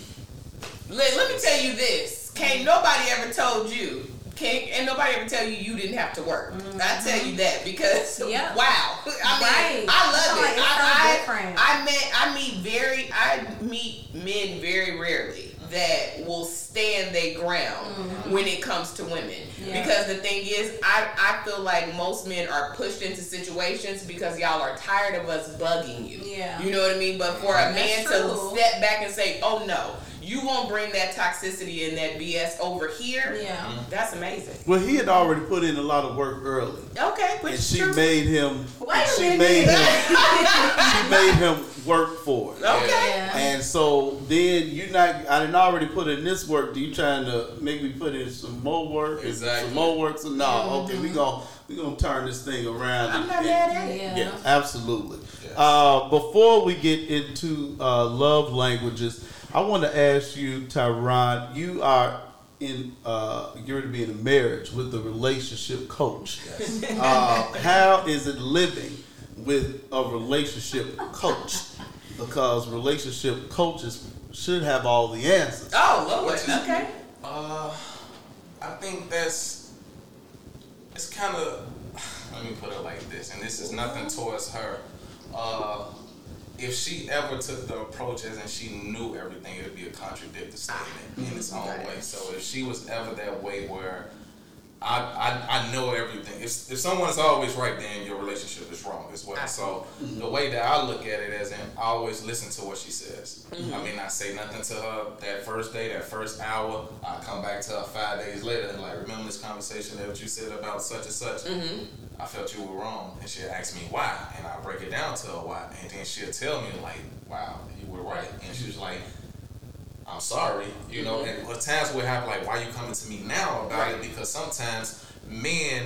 Let, let me tell you this. Can't mm-hmm. nobody ever told you. Can't and nobody ever tell you you didn't have to work. I mm-hmm. tell you that because
Yep.
wow. I mean,
Right.
I love it.
like so
I. I, I met I meet very I meet men very rarely that will stand their ground mm-hmm. when it comes to women.
Yeah.
Because the thing is, I, I feel like most men are pushed into situations because y'all are tired of us bugging you.
Yeah.
You know what I mean? But for a man to step back and say, "Oh no, you won't bring that toxicity and that BS over here,"
Yeah.
that's amazing.
Well, he had already put in a lot of work early,
Okay, which
and she
true.
made him.
Wait a
she
minute.
made him. she made him work for it.
okay.
Yeah.
And so then you not I didn't already put in this work. Do you trying to make me put in some more work? and
Exactly.
Some more work. So no, okay, we gonna we gonna turn this thing around.
I'm
and-
not mad at it.
Yeah.
Yeah, absolutely.
Yes.
Uh, before we get into uh, love languages, I want to ask you, Tyron. You are in uh, you're to be in a marriage with a relationship coach. Uh, how is it living with a relationship coach? Because relationship coaches should have all the answers.
Oh Lord.
Which is-
Okay.
Uh, I think that's it's kind of. Let me put it like this, and this is nothing towards her. Uh, if she ever took the approach as and she knew everything, it would be a contradictory statement in its own way. So if she was ever that way where I, I, I know everything. If, if someone's always right, then your relationship is wrong as well. So the way that I look at it is, in, I always listen to what she says. Mm-hmm. I mean, I say nothing to her that first day, that first hour. I come back to her five days later and like, remember this conversation that you said about such and such. Mm-hmm. I felt you were wrong, and she'll ask me why, and I break it down to her why, and then she'll tell me like, wow, you were right, and she was like. I'm sorry, you know, and at times we have like, why you coming to me now about it? Because sometimes men,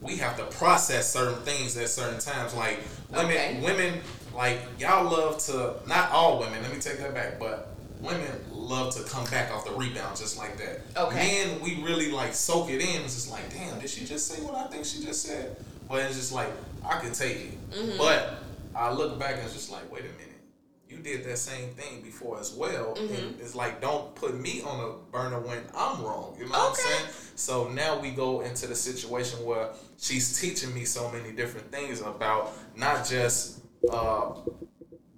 we have to process certain things at certain times. Like women,
Okay.
women, like y'all love to. Not all women. Let me take that back, but women love to come back off the rebound just like that.
Okay.
Men, we really like soak it in. It's just like, damn, did she just say what I think she just said? But it's just like I can take it,
Mm-hmm.
but I look back and it's just like, wait a minute you did that same thing before as well.
Mm-hmm.
And it's like, don't put me on a burner when I'm wrong. You know what I'm saying? So now we go into the situation where she's teaching me so many different things about not just uh,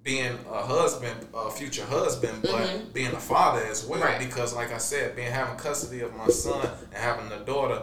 being a husband, a future husband, but being a father as well.
Mm-hmm. Right.
Because, like I said, being having custody of my son and having a daughter,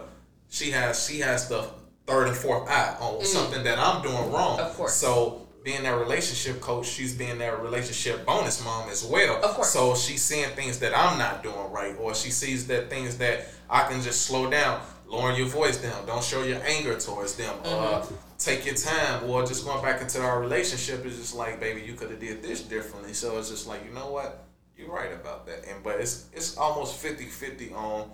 she has she has the third and fourth eye on something that I'm doing wrong.
Of course.
So being that relationship coach, she's being that relationship bonus mom as well.
Of course.
So she's seeing things that I'm not doing right, or she sees that things that I can just slow down, lowering your voice down, don't show your anger towards them, uh, take your time, or just going back into our relationship is just like, baby, you could have did this differently. So it's just like, you know what, you're right about that, and but it's it's almost 50-50 on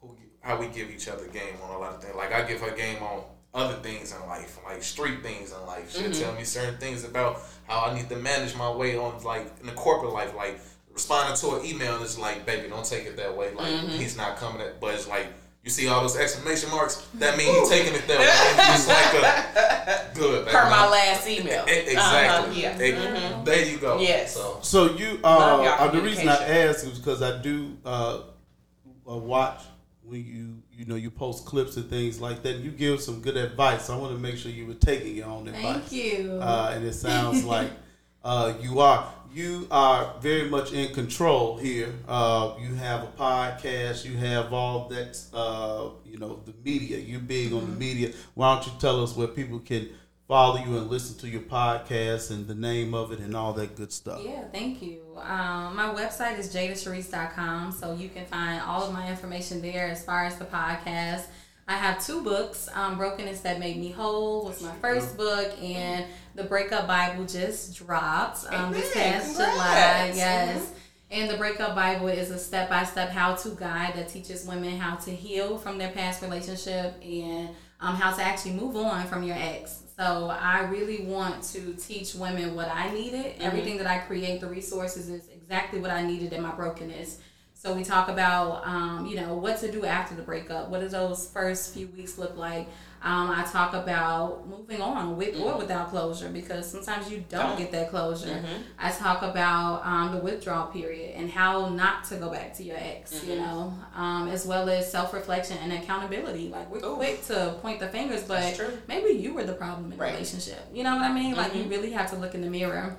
who how we give each other game on a lot of things. Like I give her game on other things in life, like street things in life. She'll tell me certain things about how I need to manage my way on like in the corporate life, like responding to an email and it's like, baby, don't take it that way. Like he's not coming at but it's like you see all those exclamation marks, that means he's taking it that way. It's like a good. baby.
Per my last email.
Exactly.
Uh-huh, yeah.
E- There you go.
Yes.
So
So you,
Love
uh, uh, the reason I ask is because I do uh, uh, watch when you, you know, you post clips and things like that. You give some good advice. I want to make sure you were taking your own advice.
Thank you.
Uh, and it sounds like Uh, you are you are very much in control here. Uh, you have a podcast. You have all that. Uh, you know the media. You're big on the media. Why don't you tell us where people can follow you and listen to your podcast and the name of it and all that good stuff?
Yeah, thank you. Um, my website is jadasharise.com, so you can find all of my information there as far as the podcast. I have two books. Um, Brokenness That Made Me Whole was my first book, and The Breakup Bible just dropped um, this past July. Yes. And the Breakup Bible is a step by step how to guide that teaches women how to heal from their past relationship and um, how to actually move on from your ex. So I really want to teach women what I needed. Everything that I create, the resources is exactly what I needed in my brokenness. So we talk about, um, you know, what to do after the breakup. What do those first few weeks look like? Um, I talk about moving on with or without closure because sometimes you don't, get that closure. I talk about um, the withdrawal period and how not to go back to your ex, you know, um, as well as self reflection and accountability. Like we're
Ooh.
quick to point the fingers, but maybe you were the problem in
Right.
the relationship. You know what I mean? Like you really have to look in the mirror.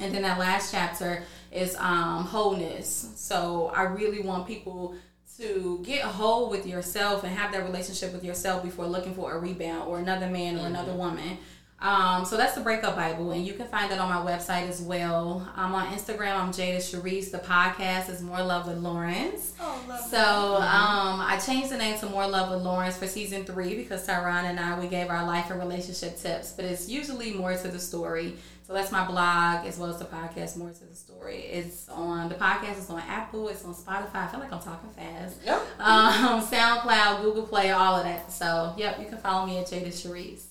And then that last chapter is um, wholeness. So I really want people to get whole with yourself and have that relationship with yourself before looking for a rebound or another man or another woman. Um, so that's the Breakup Bible, and you can find that on my website as well. I'm on Instagram, I'm Jada Sharise. The podcast is More Love with Lawrence.
Oh, love
So um, I changed the name to More Love with Lawrence for season three because Tyron and I we gave our life and relationship tips, but it's usually more to the story. So that's my blog as well as the podcast, more to the story. It's on the podcast. It's on Apple. It's on Spotify. I feel like I'm talking fast.
Yep.
Um, SoundCloud, Google Play, all of that. So yep, you can follow me at Jada Sharise.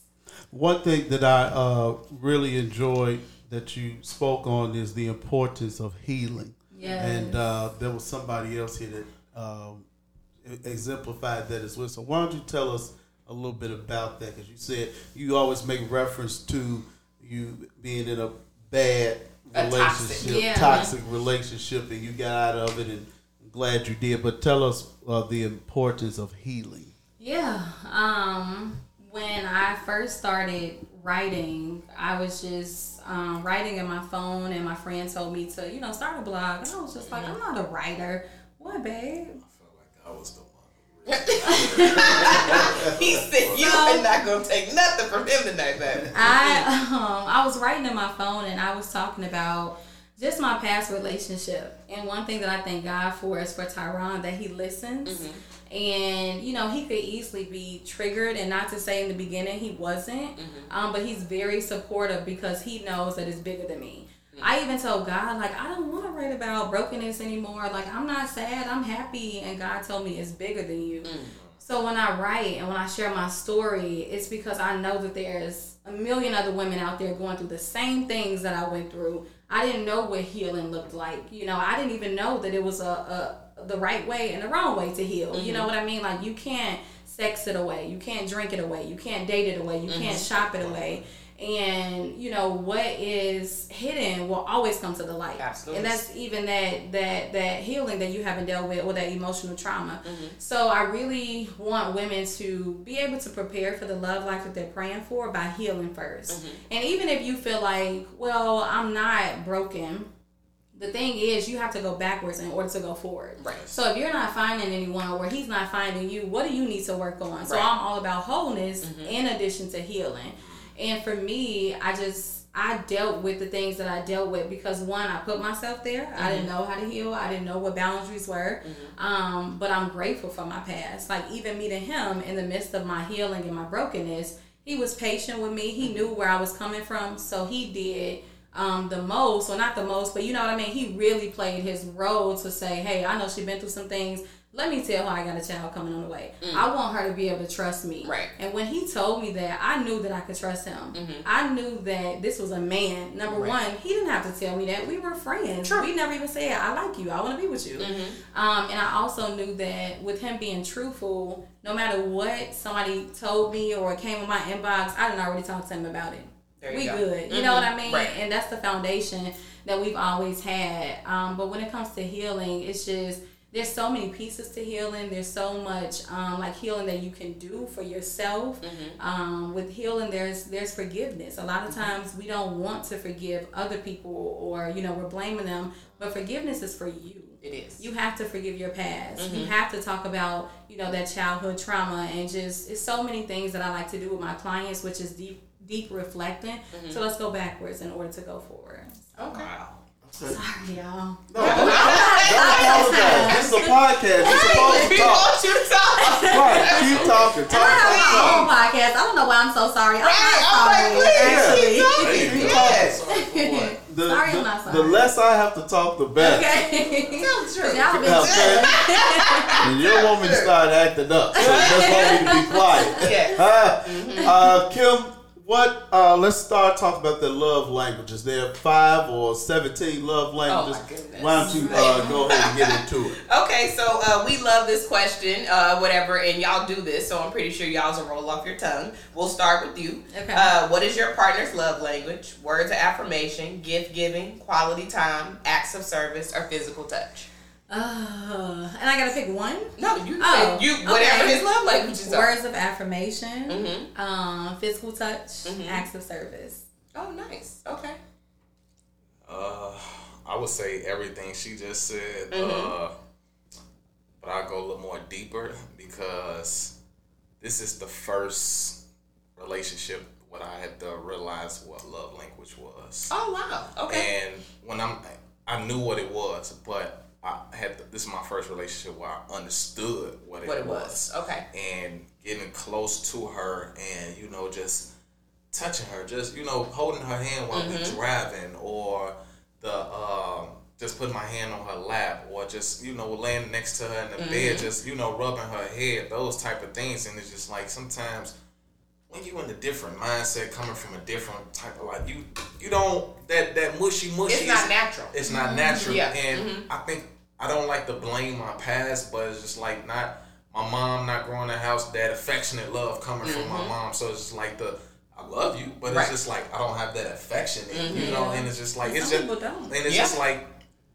One thing that I uh, really enjoyed that you spoke on is the importance of healing.
Yes.
And uh, there was somebody else here that um, e- exemplified that as well. So why don't you tell us a little bit about that? Because you said you always make reference to you being in a bad
A toxic-
relationship,
Yeah.
toxic relationship, and you got out of it, and I'm glad you did. But tell us uh, the importance of healing.
Yeah. Um, when I first started writing, I was just um, writing in my phone, and my friend told me to, you know, start a blog. And I was just like, I'm not a writer. What, babe?
I was the one.
He said you are not gonna take nothing from him tonight, baby.
I um, I was writing in my phone, and I was talking about just my past relationship. And one thing that I thank God for is for Tyron that he listens. And you know he could easily be triggered, and not to say in the beginning he wasn't, um, but he's very supportive because he knows that it's bigger than me. I even told God like I don't want to write about brokenness anymore. Like I'm not sad, I'm happy, and God told me it's bigger than you. Mm. So when I write and when I share my story, it's because I know that there's a million other women out there going through the same things that I went through. I didn't know what healing looked like. You know, I didn't even know that it was a, a the right way and the wrong way to heal. You know mm-hmm. what I mean? Like you can't sex it away. You can't drink it away. You can't date it away. You mm-hmm. can't shop it away. And you know what is hidden will always come to the light.
Absolutely.
And that's even that that that healing that you haven't dealt with or that emotional trauma. Mm-hmm. So I really want women to be able to prepare for the love life that they're praying for by healing 1st mm-hmm. And even if you feel like, well, I'm not broken, the thing is you have to go backwards in order to go forward.
Right.
So if you're not finding anyone or he's not finding you, what do you need to work on? So
Right.
I'm all about wholeness mm-hmm. in addition to healing. And for me, I just I dealt with the things that I dealt with because one, I put myself there. I didn't know how to heal. I didn't know what boundaries were. Um, but I'm grateful for my past. Like even meeting him in the midst of my healing and my brokenness, he was patient with me. He knew where I was coming from, so he did um, the most, or not the most, but you know what I mean. He really played his role to say, "Hey, I know she's been through some things. Let me tell her I got a child coming on the way. I want her to be able to trust me."
Right.
And when he told me that, I knew that I could trust him. I knew that this was a man. Number
Right.
one, he didn't have to tell me that. We were friends.
True.
We never even said, I like you. I want to be with you. Um, and I also knew that with him being truthful, no matter what somebody told me or came in my inbox, I didn't already talk to him about it.
You
we
go.
good. You
Mhm.
know what I mean?
Right.
And that's the foundation that we've always had. Um, but when it comes to healing, it's just there's so many pieces to healing. There's so much um, like healing that you can do for yourself. Um, with healing, there's there's forgiveness. A lot of times we don't want to forgive other people, or you know we're blaming them. But forgiveness is for you.
It is.
You have to forgive your past. You have to talk about you know that childhood trauma and just it's so many things that I like to do with my clients, which is deep deep reflecting. So let's go backwards in order to go forward.
Okay.
Sorry, y'all.
No, don't, don't apologize. This a podcast. You're supposed to
We
talk.
want you to talk.
Right, keep talking. Talk,
I have
talk,
my own podcast. I don't know why I'm so sorry. I'm
Right,
not
I'm like,
sorry,
please,
actually.
keep talking. Yes.
The,
Sorry,
the,
I'm not sorry.
the less I have to talk, the better.
Okay.
Tell the truth.
Y'all been
Okay. and your woman started acting up, so just want me to be quiet.
Yes.
Uh, uh, Kim, what? Uh, let's start talking about the love languages. There are five or seventeen love languages.
Oh, goodness.
Why don't you uh, go ahead and get into it?
Okay, so uh, we love this question, uh, whatever, and y'all do this, so I'm pretty sure y'all's will roll off your tongue. We'll start with you.
Okay.
Uh, what is your partner's love language? Words of affirmation, gift giving, quality time, acts of service, or physical touch?
Uh, and I gotta pick one.
No, you
Oh,
you whatever
okay.
his love languages are.
Words of affirmation,
Mhm.
um, physical touch,
Mhm.
acts of service.
Oh, nice. Okay.
Uh, I would say everything she just said.
Mhm.
Uh, but I'll go a little more deeper because this is the first relationship what I had to realize what love language was.
Oh wow. Okay.
And when I'm, I knew what it was, but I had to, this is my first relationship where I understood what it,
what it
was.
was. Okay.
and getting close to her and you know just touching her just you know holding her hand while we mm-hmm. driving or the um just putting my hand on her lap or just you know laying next to her in the bed mm-hmm. just you know rubbing her head those type of things and it's just like sometimes when you in a different mindset coming from a different type of like you you don't that that mushy mushy
It's not natural.
it's not mm-hmm. natural
Yeah.
and i think i don't like to blame my past but it's just like not my mom not growing in the house that affectionate love coming from my mom so it's just like the i love you but
Mm-hmm. Right. Mm-hmm.
it's just like i don't have that affection in you know and it's just like it's
Some
just
people don't.
and it's
Yeah.
just like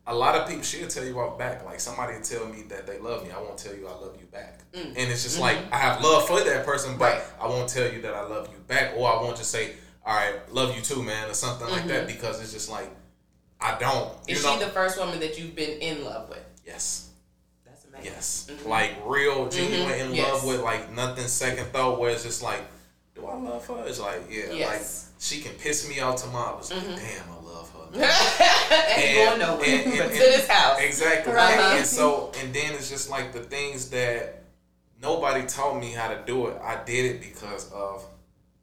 a lot of people she'll tell you off back like somebody will tell me that they love me i won't tell you i love you back and it's just like i have love for that person but
Mm. Mm-hmm. Right.
i won't tell you that i love you back or i won't just say all right love you too man or something like that because it's just like i don't you
Mm-hmm. Is
know
she the first woman that you've been in love with?
yes
That's amazing.
Yes.
Mhm.
Like real, genuine in
Yes.
love with like nothing second thought where it's just like, do I love her? It's like, yeah,
Yes. Mm-hmm.
like she can piss me off tomorrow. It's like, damn, I love her.
Ain't going nowhere.
and- and-
but to this house.
Exactly.
Uh-huh.
And so and then it's just like the things that nobody taught me how to do it. I did it because of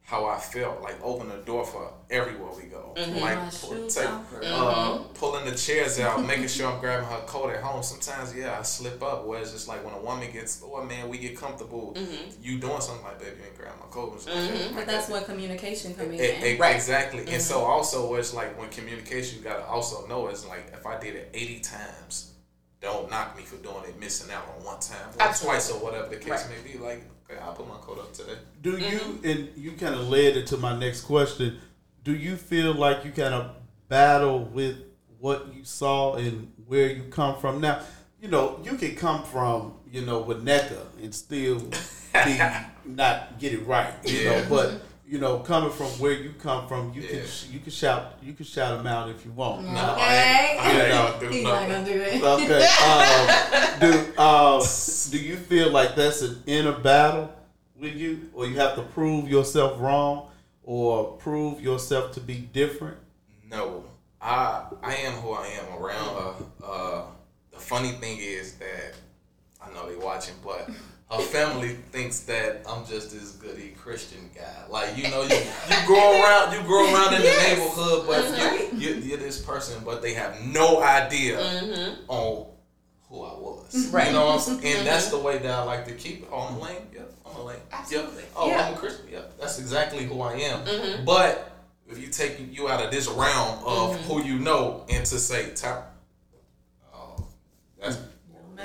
how I felt. Like open the door for everywhere we go.
Mm-hmm.
Like pull-
shoes
take-
off.
uh, pulling the chairs out, making sure I'm grabbing her coat at home. Sometimes, yeah, I slip up. Where it's just like when a woman gets, oh man, we get comfortable.
Mm-hmm.
You doing something like, baby, you ain't grab my coat. It's like,
But that's what communication comes in.
E-
Right.
Exactly. And so also where it's like when communication you gotta also know is like if I did it eighty times, don't knock me for doing it missing out on one time or
Absolutely.
twice or whatever the case
Right.
may be. Like, okay, I'll put my coat up today.
Do you mm-hmm. and you kind of led into my next question? Do you feel like you kind of battle with what you saw and where you come from? Now, you know you can come from you know Winnetka and still be not get it right, you
Yeah.
know. But you know, coming from where you come from, you
Yeah.
can you can shout you can shout them out if you want.
No,
Okay.
I ain't, I ain't do
He's not gonna do it.
Okay. Um, do uh, do you feel like that's an inner battle with you, or you have to prove yourself wrong, or prove yourself to be different?
No, I I am who I am around her. Uh, the funny thing is that I know they watching, but her family thinks that I'm just this goody Christian guy. Like you know, you, you grow around, you grow around in
Yes.
the neighborhood, but
That's
you, you, you're this person, but they have no idea mm-hmm. on who I was.
Right.
You know what I'm saying? And mm-hmm. that's the way that I like to keep it. Oh, I'm a lame. Yep, I'm a lame.
Absolutely.
Yep. Oh,
Yeah.
I'm a Christian. Yep, that's exactly who I am. Mm-hmm. But if you take you out of this realm of who you know and to say, "Top,"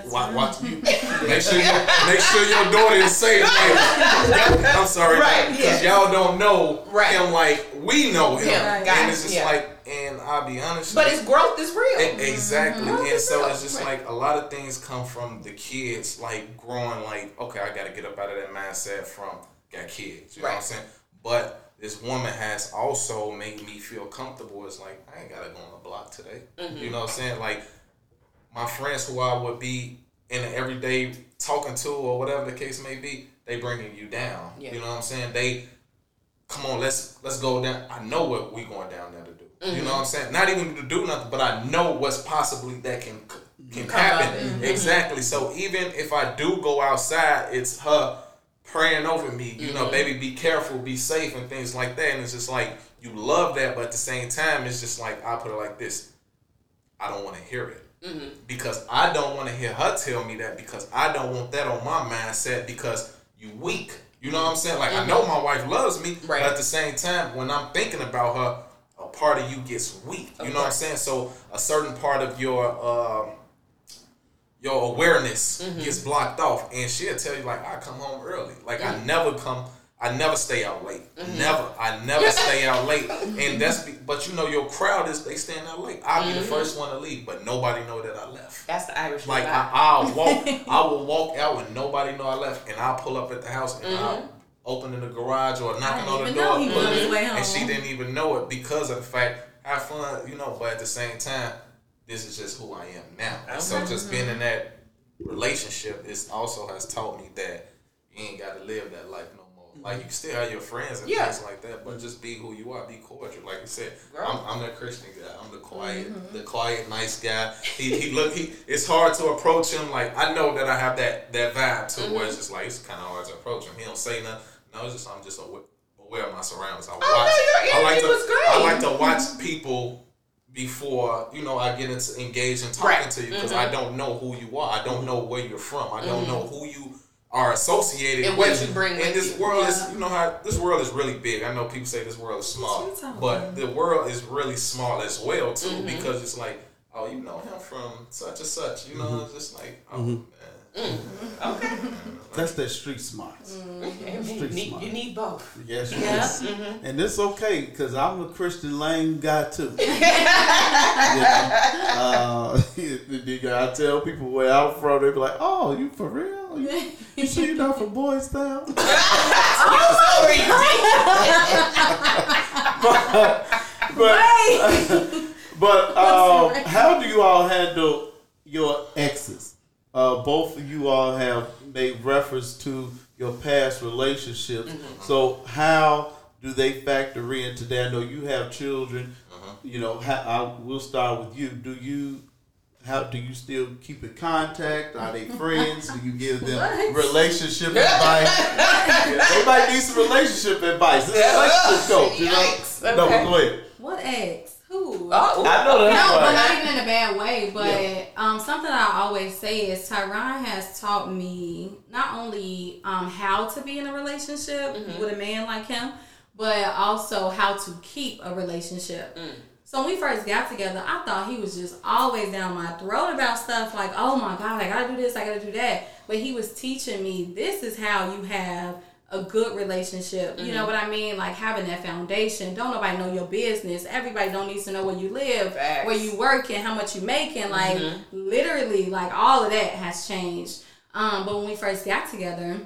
why, why you make sure you, make sure your daughter is safe. Like, I'm sorry,
Right,
because
yeah.
y'all don't know
Right.
him like we know him,
Him,
and
gotcha,
it's just
yeah.
like, and I'll be honest.
But his growth is real.
Exactly.
Mhm.
And so
Right.
it's just like a lot of things come from the kids, like growing, like, okay, I got to get up out of that mindset from got kids. You know what I'm saying? But this woman has also made me feel comfortable. It's like, I ain't got to go on the block today.
Mm-hmm.
You know what I'm saying? Like, my friends who I would be in the everyday talking to or whatever the case may be, they bringing you down.
Yeah.
You know what I'm saying? They come on, let's let's go down. I know what we going down there to do. You
Mm-hmm.
know what I'm saying? Not even to do nothing, but I know what's possibly that can can
Come
happen.
Mhm.
Exactly. So even if I do go outside, it's her praying over me. You
Mm-hmm.
know, baby, be careful, be safe, and things like that. And it's just like you love that, but at the same time, it's just like I put it like this: I don't want to hear it
Mm-hmm.
because I don't want to hear her tell me that because I don't want that on my mindset because you weak. You know what I'm saying? Like I know my wife loves me,
Right.
but at the same time, when I'm thinking about her, a part of you gets weak. You
Of
know what I'm saying? So a certain part of your um, your awareness
Mm-hmm.
gets blocked off, and she'll tell you like I come home early. Like
Mm-hmm.
I never come. I never stay out late. Never. I never stay out late. And that's be, but you know your crowd is they staying out late. I'll be the
Mm-hmm.
first one to leave, but nobody know that I left.
That's the Irish
Like. I, I'll walk, I will walk out and nobody know I left, and I'll pull up at the house and
Mm-hmm.
I'll open in the garage or knocking on the door,
he was on his way
and she didn't even know it because of the fact have fun, you know. But at the same time, this is just who I am now. And so just being in that relationship is also has taught me that you ain't got to live that life. Mm-hmm. Like you can still have your friends and
Yeah.
things like that, but mm-hmm. just be who you are. Be cordial. Like you said,
Girl.
I'm, I'm that Christian guy. I'm the quiet, mm-hmm. the quiet, nice guy. He, he look. He. It's hard to approach him. Like I know that I have that that vibe too, where it's just like it's kind of hard to approach him. He don't say nothing. No, it's just I'm just aware, aware of my surroundings. I oh, watch.
no, your
I like to.
was great.
I like to watch people before you know I get into engaged in talking
Right. Mm-hmm.
to you because I don't know who you are. I don't know where you're from. I don't know who you are associated
And
with.
you bring
in.
And
this
you.
world is, you know how this world is really big. I know people say this world is small,
What you
but the world is really small as well too
Mm-hmm.
because it's like, oh, you know him from such and such. You know,
Mm-hmm.
it's just like, oh man.
okay.
That's that street smarts.
you,
Street
need,
smart.
you need both.
Yes,
Yeah.
yes.
Mm-hmm.
And it's okay because I'm a Christian lane guy too. You know? uh, I tell people where I'm from, they be like, "Oh, you for real? You, you sure you're not from Boys Town?" but but um, how do you all handle your exes? Uh, both of you all have made reference to your past relationships. So how do they factor in today? I know you have children. You know, how, I, we'll start with you. Do you? How do you still keep in contact? Are they friends? Do you give them
What?
relationship advice? Yeah, they might need some relationship advice. This is relationship coach, you know.
Yikes.
No,
Okay.
go ahead.
What ex? Who?
Oh,
I know that's
No, but not even in a bad way. But
Yeah.
um, something I always say is Tyron has taught me not only um, how to be in a relationship with a man like him, but also how to keep a relationship. So when we first got together, I thought he was just always down my throat about stuff like, oh my God, I gotta do this, I gotta do that. But he was teaching me this is how you have a good relationship. You know what I mean? Like having that foundation. Don't nobody know your business. Everybody don't need to know where you live,
Facts.
where you work, and how much you making. Like literally, like all of that has changed. Um, but when we first got together,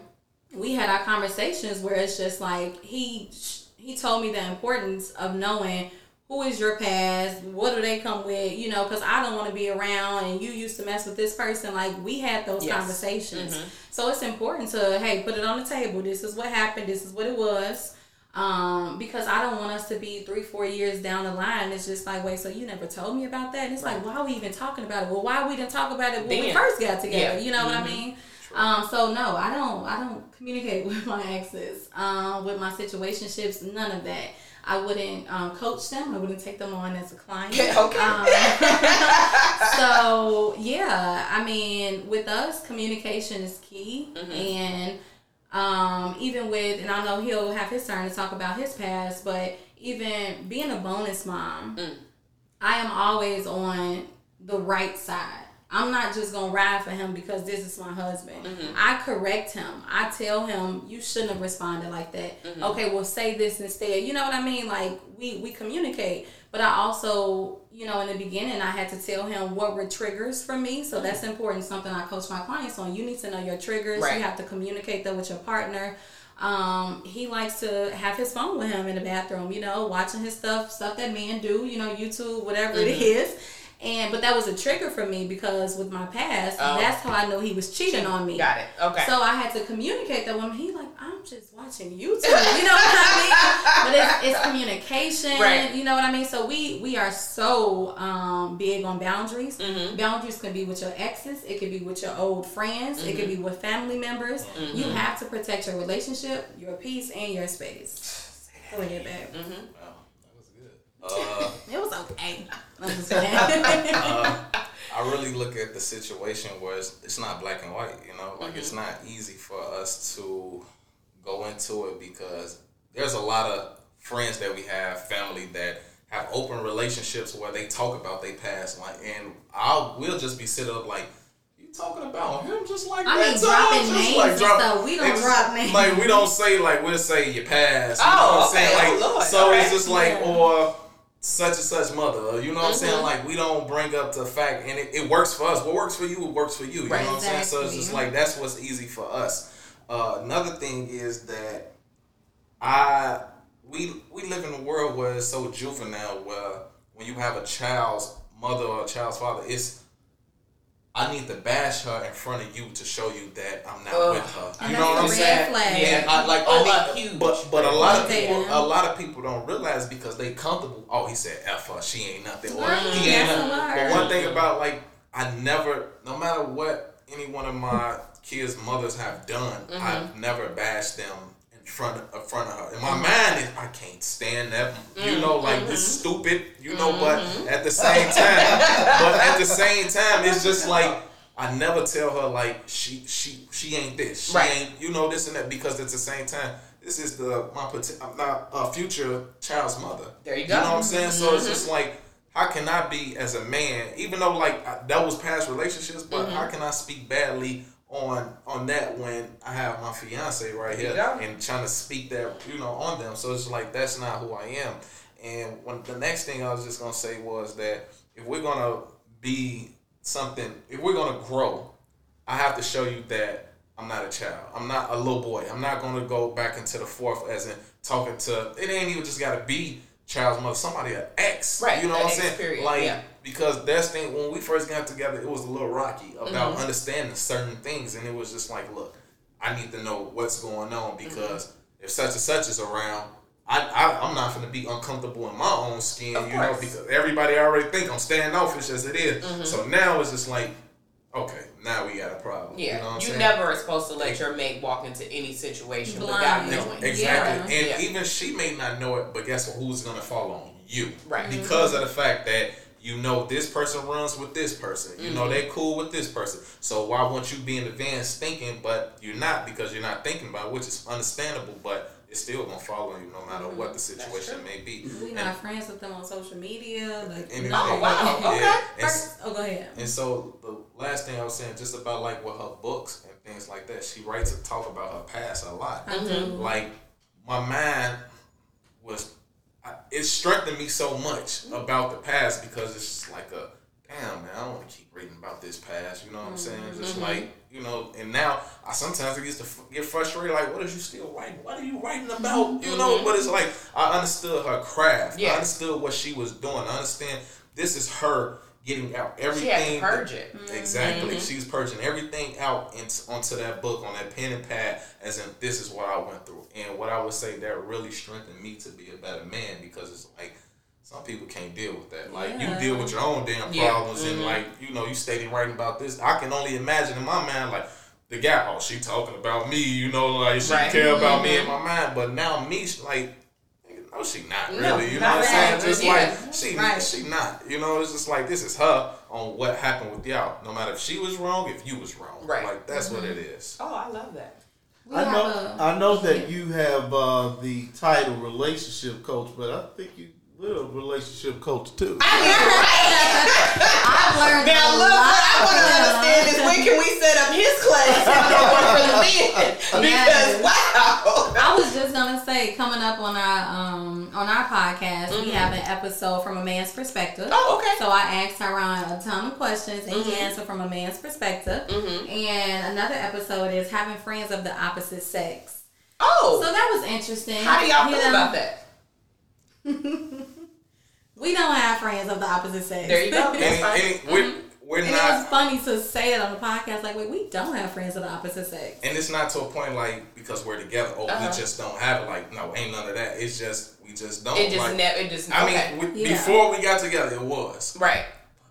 we had our conversations where it's just like he he told me the importance of knowing who is your past, what do they come with, you know, because I don't want to be around and you used to mess with this person. Like we had those
Yes.
conversations, so it's important to hey put it on the table. This is what happened. This is what it was. Um, because I don't want us to be three, four years down the line. It's just like, wait, so you never told me about that? And it's like, why are we even talking about it? Well, why we didn't talk about it when we first got together?
Yeah.
You know what I mean? Um, so no, I don't. I don't communicate with my exes. Um, with my situationships, none of that. I wouldn't um, coach them. I wouldn't take them on as a client.
Okay.
Um, so yeah, I mean, with us, communication is key, and um, even with, and I know he'll have his turn to talk about his past, but even being a bonus mom, I am always on the right side. I'm not just gonna ride for him because this is my husband. Mm-hmm. I correct him. I tell him you shouldn't have responded like that. Mm-hmm. Okay, well say this instead. You know what I mean? Like we we communicate. But I also, you know, in the beginning I had to tell him what were triggers for me. So that's mm-hmm. important, something I coach my clients on. You need to know your triggers.
Right.
You have to communicate that with your partner. Um, he likes to have his phone with him in the bathroom, you know, watching his stuff, stuff that men do, you know, YouTube, whatever it is. And but that was a trigger for me because with my past,
Oh.
that's how I know he was cheating on me.
Got it. Okay.
So I had to communicate that with him. He like, I'm just watching YouTube. You know what I mean? But it's, it's communication.
Right.
You know what I mean? So we we are so um, big on boundaries.
Mm-hmm.
Boundaries can be with your exes. It could be with your old friends. It
Mm-hmm.
could be with family members. You have to protect your relationship, your peace, and your space. Go ahead, babe.
Mm-hmm.
Wow, that was good. Uh,
It was okay. I'm just kidding.
I really look at the situation where it's, it's not black and white, you know, like it's not easy for us to go into it because there's a lot of friends that we have, family that have open relationships where they talk about their past, like, and I'll we'll just be sitting up like. You talking about him just like
I
that?
mean,
Tom?
dropping
Just
names
like drop-
stuff. We don't drop names.
Like we don't say like we'll say your past. You
Oh,
know what I'm saying?
okay. Oh,
Like,
Lord.
so
Okay.
it's just like
Yeah.
or such and such mother. You know what I'm saying?
Mm-hmm.
Like we don't bring up the fact, and it, it works for us. What works for you, it works for you. You
Right.
know what I'm saying? So it's just like that's what's easy for us. Uh, another thing is that I we we live in a world where it's so juvenile. Where when you have a child's mother or a child's father, it's I need to bash her in front of you to show you that I'm not
Ugh.
with her. You know what I'm saying?
red flag.
Yeah.
I, like
Oh,
I need,
uh, huge.
but but a lot of people a lot of people don't realize because they comfortable. Oh, he said f her, she ain't nothing, or
Right,
he ain't. nothing. But one thing about like I never, no matter what any one of my kids' mothers have done,
Mm-hmm.
I've never bashed them in front of, in front of her. In my
Mm-hmm.
mind, is I can't stand that. You know, like this
Mm-hmm.
stupid. You know, but at the same time, but at the same time, it's just like. I never tell her like she she she ain't this, she
Right.
ain't you know this and that because at the same time this is the my pot- I'm not a future child's mother.
There you go.
You know what I'm saying? So it's just like how can I be as a man, even though like I, that was past relationships, but
Mm-hmm.
how can I speak badly on on that when I have my fiance right here
Yeah.
and trying to speak that you know on them? So it's like that's not who I am. And when the next thing I was just gonna say was that if we're gonna be something, if we're gonna grow, I have to show you that I'm not a child. I'm not a little boy. I'm not gonna go back into the fourth as in talking to. It ain't even just gotta be child's mother. Somebody an ex.
Right,
You know what I'm saying?
period,
Like
yeah.
Because that's thing when we first got together, it was a little rocky about
Mm-hmm.
understanding certain things, and it was just like, look, I need to know what's going on because
Mm-hmm.
if such and such is around. I, I, I'm not going to be uncomfortable in my own skin,
Of
you know, because everybody already think I'm standoffish as it is.
Mm-hmm.
So now it's just like, okay, now we got a problem.
Yeah,
you know what I'm
you
saying?
never are supposed to let your mate walk into any situation
Blind.
without knowing.
Exactly.
Yeah.
And
Yeah.
even she may not know it, but guess what? Who's going to fall on you?
Right.
Because of the fact that you know this person runs with this person. You
Mm-hmm.
know they cool with this person. So why won't you be in advance thinking, but you're not because you're not thinking about it, which is understandable, but it's still going to follow you no matter what the situation may be.
We
And-
not friends with them on social media. Like,
Anything.
Oh, wow.
Yeah.
Okay.
And
First, oh, go ahead.
and so the last thing I was saying, just about like with her books and things like that, she writes and talk about her past a lot.
Do.
Like my mind was, it strengthened me so much about the past because it's just like a damn man, I don't want to keep reading about this past. You know what I'm saying?
Mm-hmm.
Just like you know, and now I sometimes I used to get frustrated. Like, what is you still writing? What are you writing about? You know, but it's like I understood her craft.
Mm-hmm. Yeah.
I understood what she was doing. I understand this is her getting out
She
everything.
had to purge
that-
it. Mm-hmm.
Exactly. Mm-hmm. She's purging everything out in, onto that book, on that pen and pad, as in this is what I went through. And what I would say that really strengthened me to be a better man because it's like some people can't deal with that. Like
Yeah.
you deal with your own damn
Yeah.
problems and mm-hmm. like, you know, you stating writing about this. I can only imagine in my mind like the guy, oh, she talking about me, you know, like she
Right.
care about me in my mind. But now me, she like no, she not
No,
really. You know what I'm saying? Just
Yeah.
like she,
Right.
she not. You know, it's just like this is her on what happened with y'all. No matter if she was wrong, if you was wrong,
Right.
Like that's what it is.
Oh, I love that.
We
I know,
a-
I know that you have uh, the title relationship coach, but I think you we're a relationship coach too.
I've learned
Now look, what I want to
from him.
understand is when can we set up his class for the men? Because
Yes.
wow.
I was just gonna say, coming up on our um on our podcast, we have an episode from a man's perspective.
Mm-hmm. Oh, okay.
So I asked Tyron a ton of questions, and
Mm-hmm.
he answered from a man's perspective. And another episode is having friends of the opposite sex.
Oh,
So that was interesting.
how do y'all
You
feel
know,
about that?
We don't have friends of the opposite sex.
There you go. That's
Any,
fine.
any, we're, we're
And it was funny to say it on the podcast, like, wait, we don't have friends of the opposite sex.
and it's not to a point like because we're together. Oh,
Uh-huh.
we just don't have it. Like no, ain't none of that. It's just we just don't.
It just
like,
never. It just.
I
okay.
mean, we,
Yeah.
before we got together, it was
right.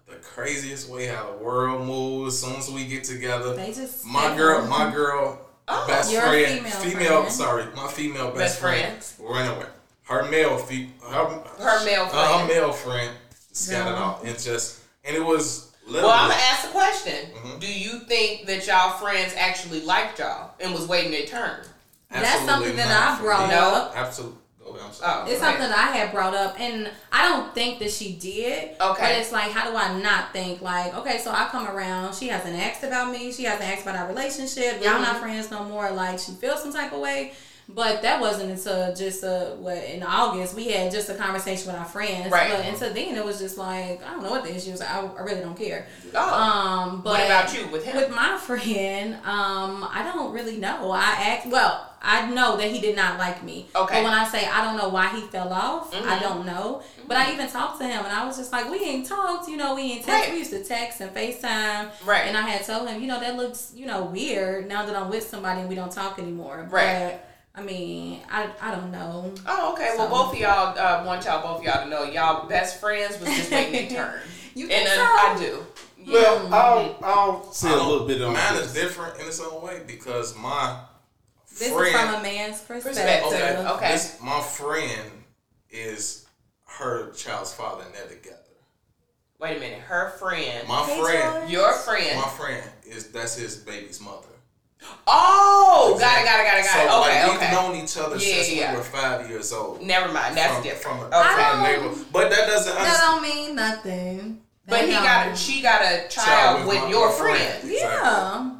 the craziest way how the world moves. As soon as we get together,
They just
my girl, my girl,
Oh,
best
Your
friend,
female friend.
sorry, my female best,
Best
friend,
friends.
ran away. Her male, fe- her,
Her male
uh, her
friend.
male friend, scattered
No.
off, and just, and it was literally.
Well, I'm gonna ask the question.
Mm-hmm.
Do you think that y'all friends actually liked y'all and was waiting their turn?
That's something that I
for
brought
me.
up.
Absolutely. Oh,
Oh,
It's something that I had brought up, and I don't think that she did.
Okay.
But it's like, how do I not think? Like, okay, so I come around. She hasn't asked about me. She hasn't asked about our relationship. Y'all
Mm-hmm.
not friends no more. Like, she feels some type of way. But that wasn't until just uh what in August we had just a conversation with our friends.
Right.
But until then it was just like I don't know what the issue is. I, I really don't care.
Oh.
Um, but
what about you with him?
with my friend, um, I don't really know. I act well. I know that he did not like me.
Okay.
But when I say I don't know why he fell off,
Mm-hmm.
I don't know. But I even talked to him, and I was just like, we ain't talked. You know, we ain't text.
Right.
We used to text and Facetime.
Right.
And I had told him, you know, that looks, you know, weird now that I'm with somebody and we don't talk anymore.
Right.
But I mean, I I don't know.
Oh, okay. Well, both of y'all uh, want y'all both of y'all to know y'all best friends was just waiting their turn.
You
and
think
uh,
so?
I do. Yeah.
Well, I'll I'll say
I
a
don't-
little bit on
Mine
this.
is different in its own way because my
This
friend.
is from a man's perspective.
Perspective.
okay,
Okay.
This, my friend is her child's father, and they're together.
Wait a minute. Her friend,
My
Hey,
friend,
Joy.
your friend.
my friend is that's his baby's mother.
Oh, got it, got it, got it, got
so,
it. Okay,
like,
okay.
we've known each other
Yeah,
since
yeah.
we were five years old.
Never mind. That's
from,
different.
From a,
okay.
from a neighbor. But that doesn't.
That don't mean nothing.
But he
don't.
got, she got a child, with,
my-
your
my
friend.
Yeah.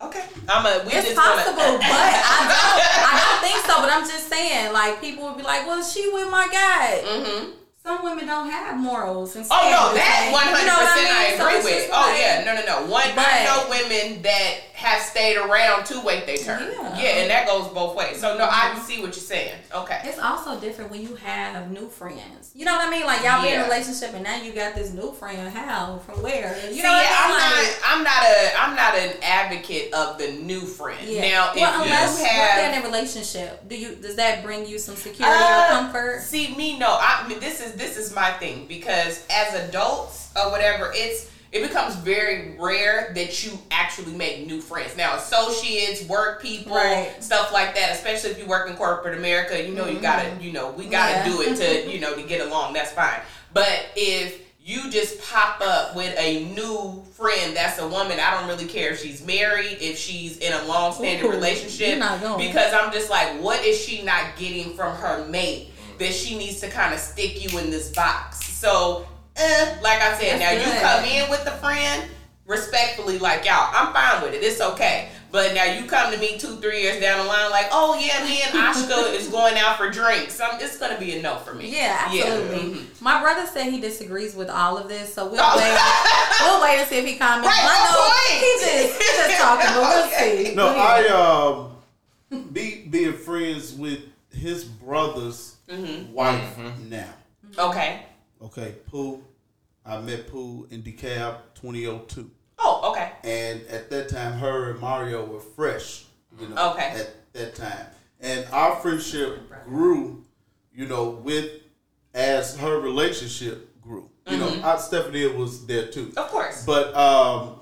Okay. I'm a. We
It's
just
possible,
Gonna,
but I don't. I don't think so. But I'm just saying, like people would be like, "Well, she with my guy."
mm-hmm.
Some women don't have morals and
Oh no,
standards,
that one hundred
you know what
percent I
mean? So
agree
it's
with.
just
Oh yeah, no, no, no. One, I know women that have stayed around to wait their turn.
Yeah.
and that goes both ways. So no, I can see what you're saying. Okay.
It's also different when you have new friends. You know what I mean? Like y'all be in a relationship and now you got this new friend. How? From where? You
See,
know what
I'm
mean?
not.
Like,
I'm not a. I'm not an advocate of the new friend.
yeah.
Now, if
well, unless
you
you're in a relationship, do you? Does that bring you some security
Uh,
or comfort?
See me, no. I mean, this is this is my thing because as adults or whatever, it's it becomes very rare that you actually make new friends. Now, associates, work people,
Right.
stuff like that. Especially if you work in corporate America, you know you mm-hmm. gotta, you know, we gotta
Yeah.
do it to, you know, to get along. That's fine. But if you just pop up with a new friend that's a woman. I don't really care if she's married, if she's in a long standing relationship.
you're not going.
Because I'm just like, what is she not getting from her mate mm-hmm. that she needs to kind of stick you in this box? So, eh, like I said,
That's
now you come in with a friend respectfully, like y'all, I'm fine with it. It's okay. But now you come to me two, three years down the line, like, oh yeah, me and Ashka is going out for drinks. I'm, it's gonna be a no for me.
Yeah, absolutely.
mhm.
My brother said he disagrees with all of this, so we'll
Oh.
wait. we'll wait and see if he comments.
Right,
I
no
know
point.
he just he's just talking, but we'll
Okay.
see.
No, I um be being friends with his brother's
Mm-hmm.
wife now.
Okay.
Okay, Pooh. I met Pooh in DeKalb 2002.
Oh, okay.
And at that time, her and Mario were fresh, you know,
Okay.
at that time. And our friendship grew, you know, with as her relationship grew. You
Mm-hmm.
know, I, Stephanie was there too.
Of course.
But um,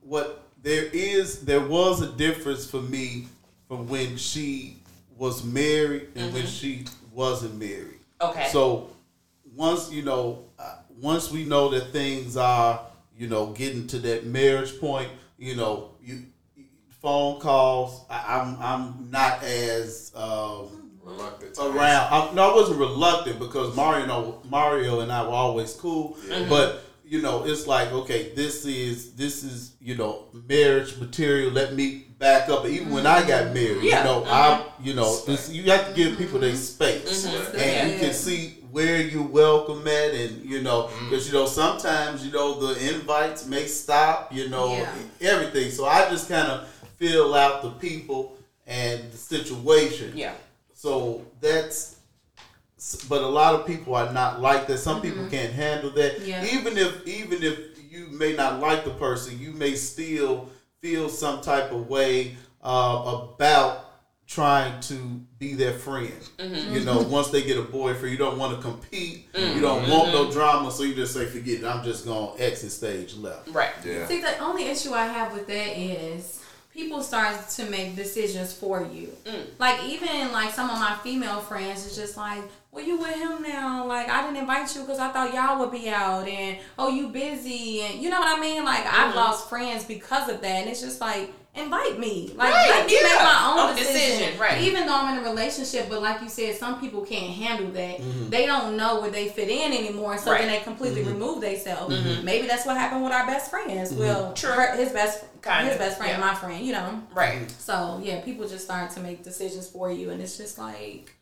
what there is, there was a difference for me from when she was married and when she wasn't married.
Okay.
So once you know, uh, once we know that things are, you know, getting to that marriage point, you know, you phone calls. I, I'm I'm not as um,
Reluctant.
around. I, no, I wasn't reluctant because Mario, Mario and I were always cool. But you know, it's like okay, this is this is you know marriage material. Let me back up. Even when I got married,
Yeah.
you know, I you know, you have to give people their space, and you
Yeah.
can see where you welcome at, and you know, because you know sometimes you know the invites may stop, you know,
Yeah.
everything. So I just kind of feel out the people and the situation.
Yeah.
So that's, but a lot of people are not like that. Some people can't handle that.
Yeah.
Even if even if you may not like the person, you may still feel some type of way uh, about trying to be their friend. Mm-hmm. You know, once they get a boyfriend, you don't want to compete. Mm-hmm. You don't want no mm-hmm. drama, so you just say, "Forget it. I'm just gonna exit stage left."
Right.
Yeah.
See, the only issue I have with that is people start to make decisions for you. Mm. Like even like some of my female friends is just like, "Well, you with him now? Like I didn't invite you because I thought y'all would be out, and oh, you busy, and you know what I mean? Like I've lost friends because of that, and it's just like." Invite me, like
Right,
let me make my own
Own
decision.
decision, right.
Even though I'm in a relationship, but like you said, some people can't handle that. Mm-hmm. They don't know where they fit in anymore, so
Right.
then they completely mm-hmm. remove themselves. Mm-hmm. Maybe that's what happened with our best friends. Well,
True.
her- his best
Kinda,
his best friend,
yeah.
my friend, you know.
Right.
So yeah, people just start to make decisions for you, and it's just like,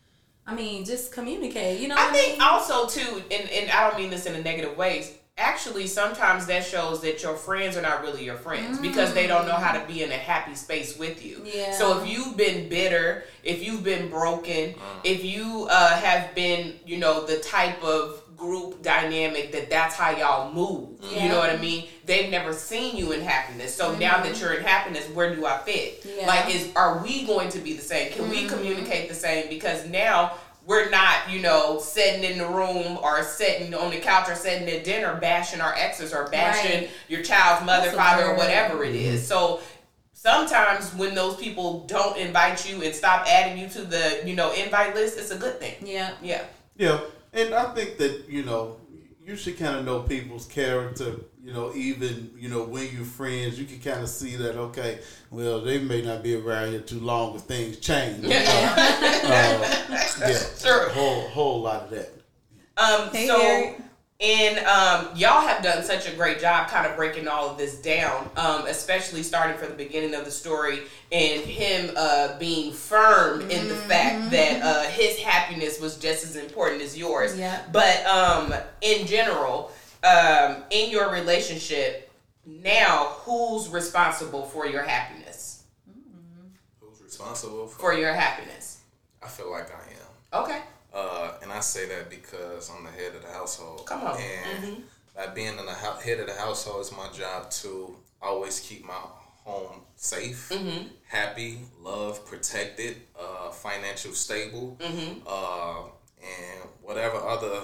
I mean, just communicate. You know,
I
what
think
mean?
also too, and, and I don't mean this in a negative ways. Actually, sometimes that shows that your friends are not really your friends because they don't know how to be in a happy space with you.
Yeah.
So if you've been bitter, if you've been broken, mm. if you uh, have been, you know, the type of group dynamic that that's how y'all move.
yeah.
You know what I mean? They've never seen you in happiness. So now that mm-hmm. you're in happiness, where do I fit?
Yeah.
Like is are we going to be the same? Can we mm-hmm. communicate the same? Because now we're not, you know, sitting in the room or sitting on the couch or sitting at dinner bashing our exes or bashing
Right.
your child's mother,
That's
father, or whatever it mm-hmm. is. So sometimes when those people don't invite you and stop adding you to the, you know, invite list, it's a good thing.
yeah,
Yeah.
Yeah, and I think that you know you should kind of know people's character. You know, even you know when you're friends, you can kind of see that. Okay, well they may not be around here too long if things change. Uh, yeah,
Sure.
a whole whole lot of that.
Um,
Hey,
so,
Eric.
And um, y'all have done such a great job kind of breaking all of this down, um, especially starting from the beginning of the story and him uh, being firm in the
Mm-hmm.
fact that uh, his happiness was just as important as yours.
Yeah.
But um, in general, um, in your relationship, now who's responsible for your happiness?
Who's responsible for?
For your happiness.
I feel like I am.
Okay.
Uh, and I say that because I'm the head of the household.
Come on. Mm-hmm.
And by being in the hou- head of the household, it's my job to always keep my home safe,
Mm-hmm.
happy, loved, protected, uh, financial stable,
Mm-hmm.
uh, and whatever other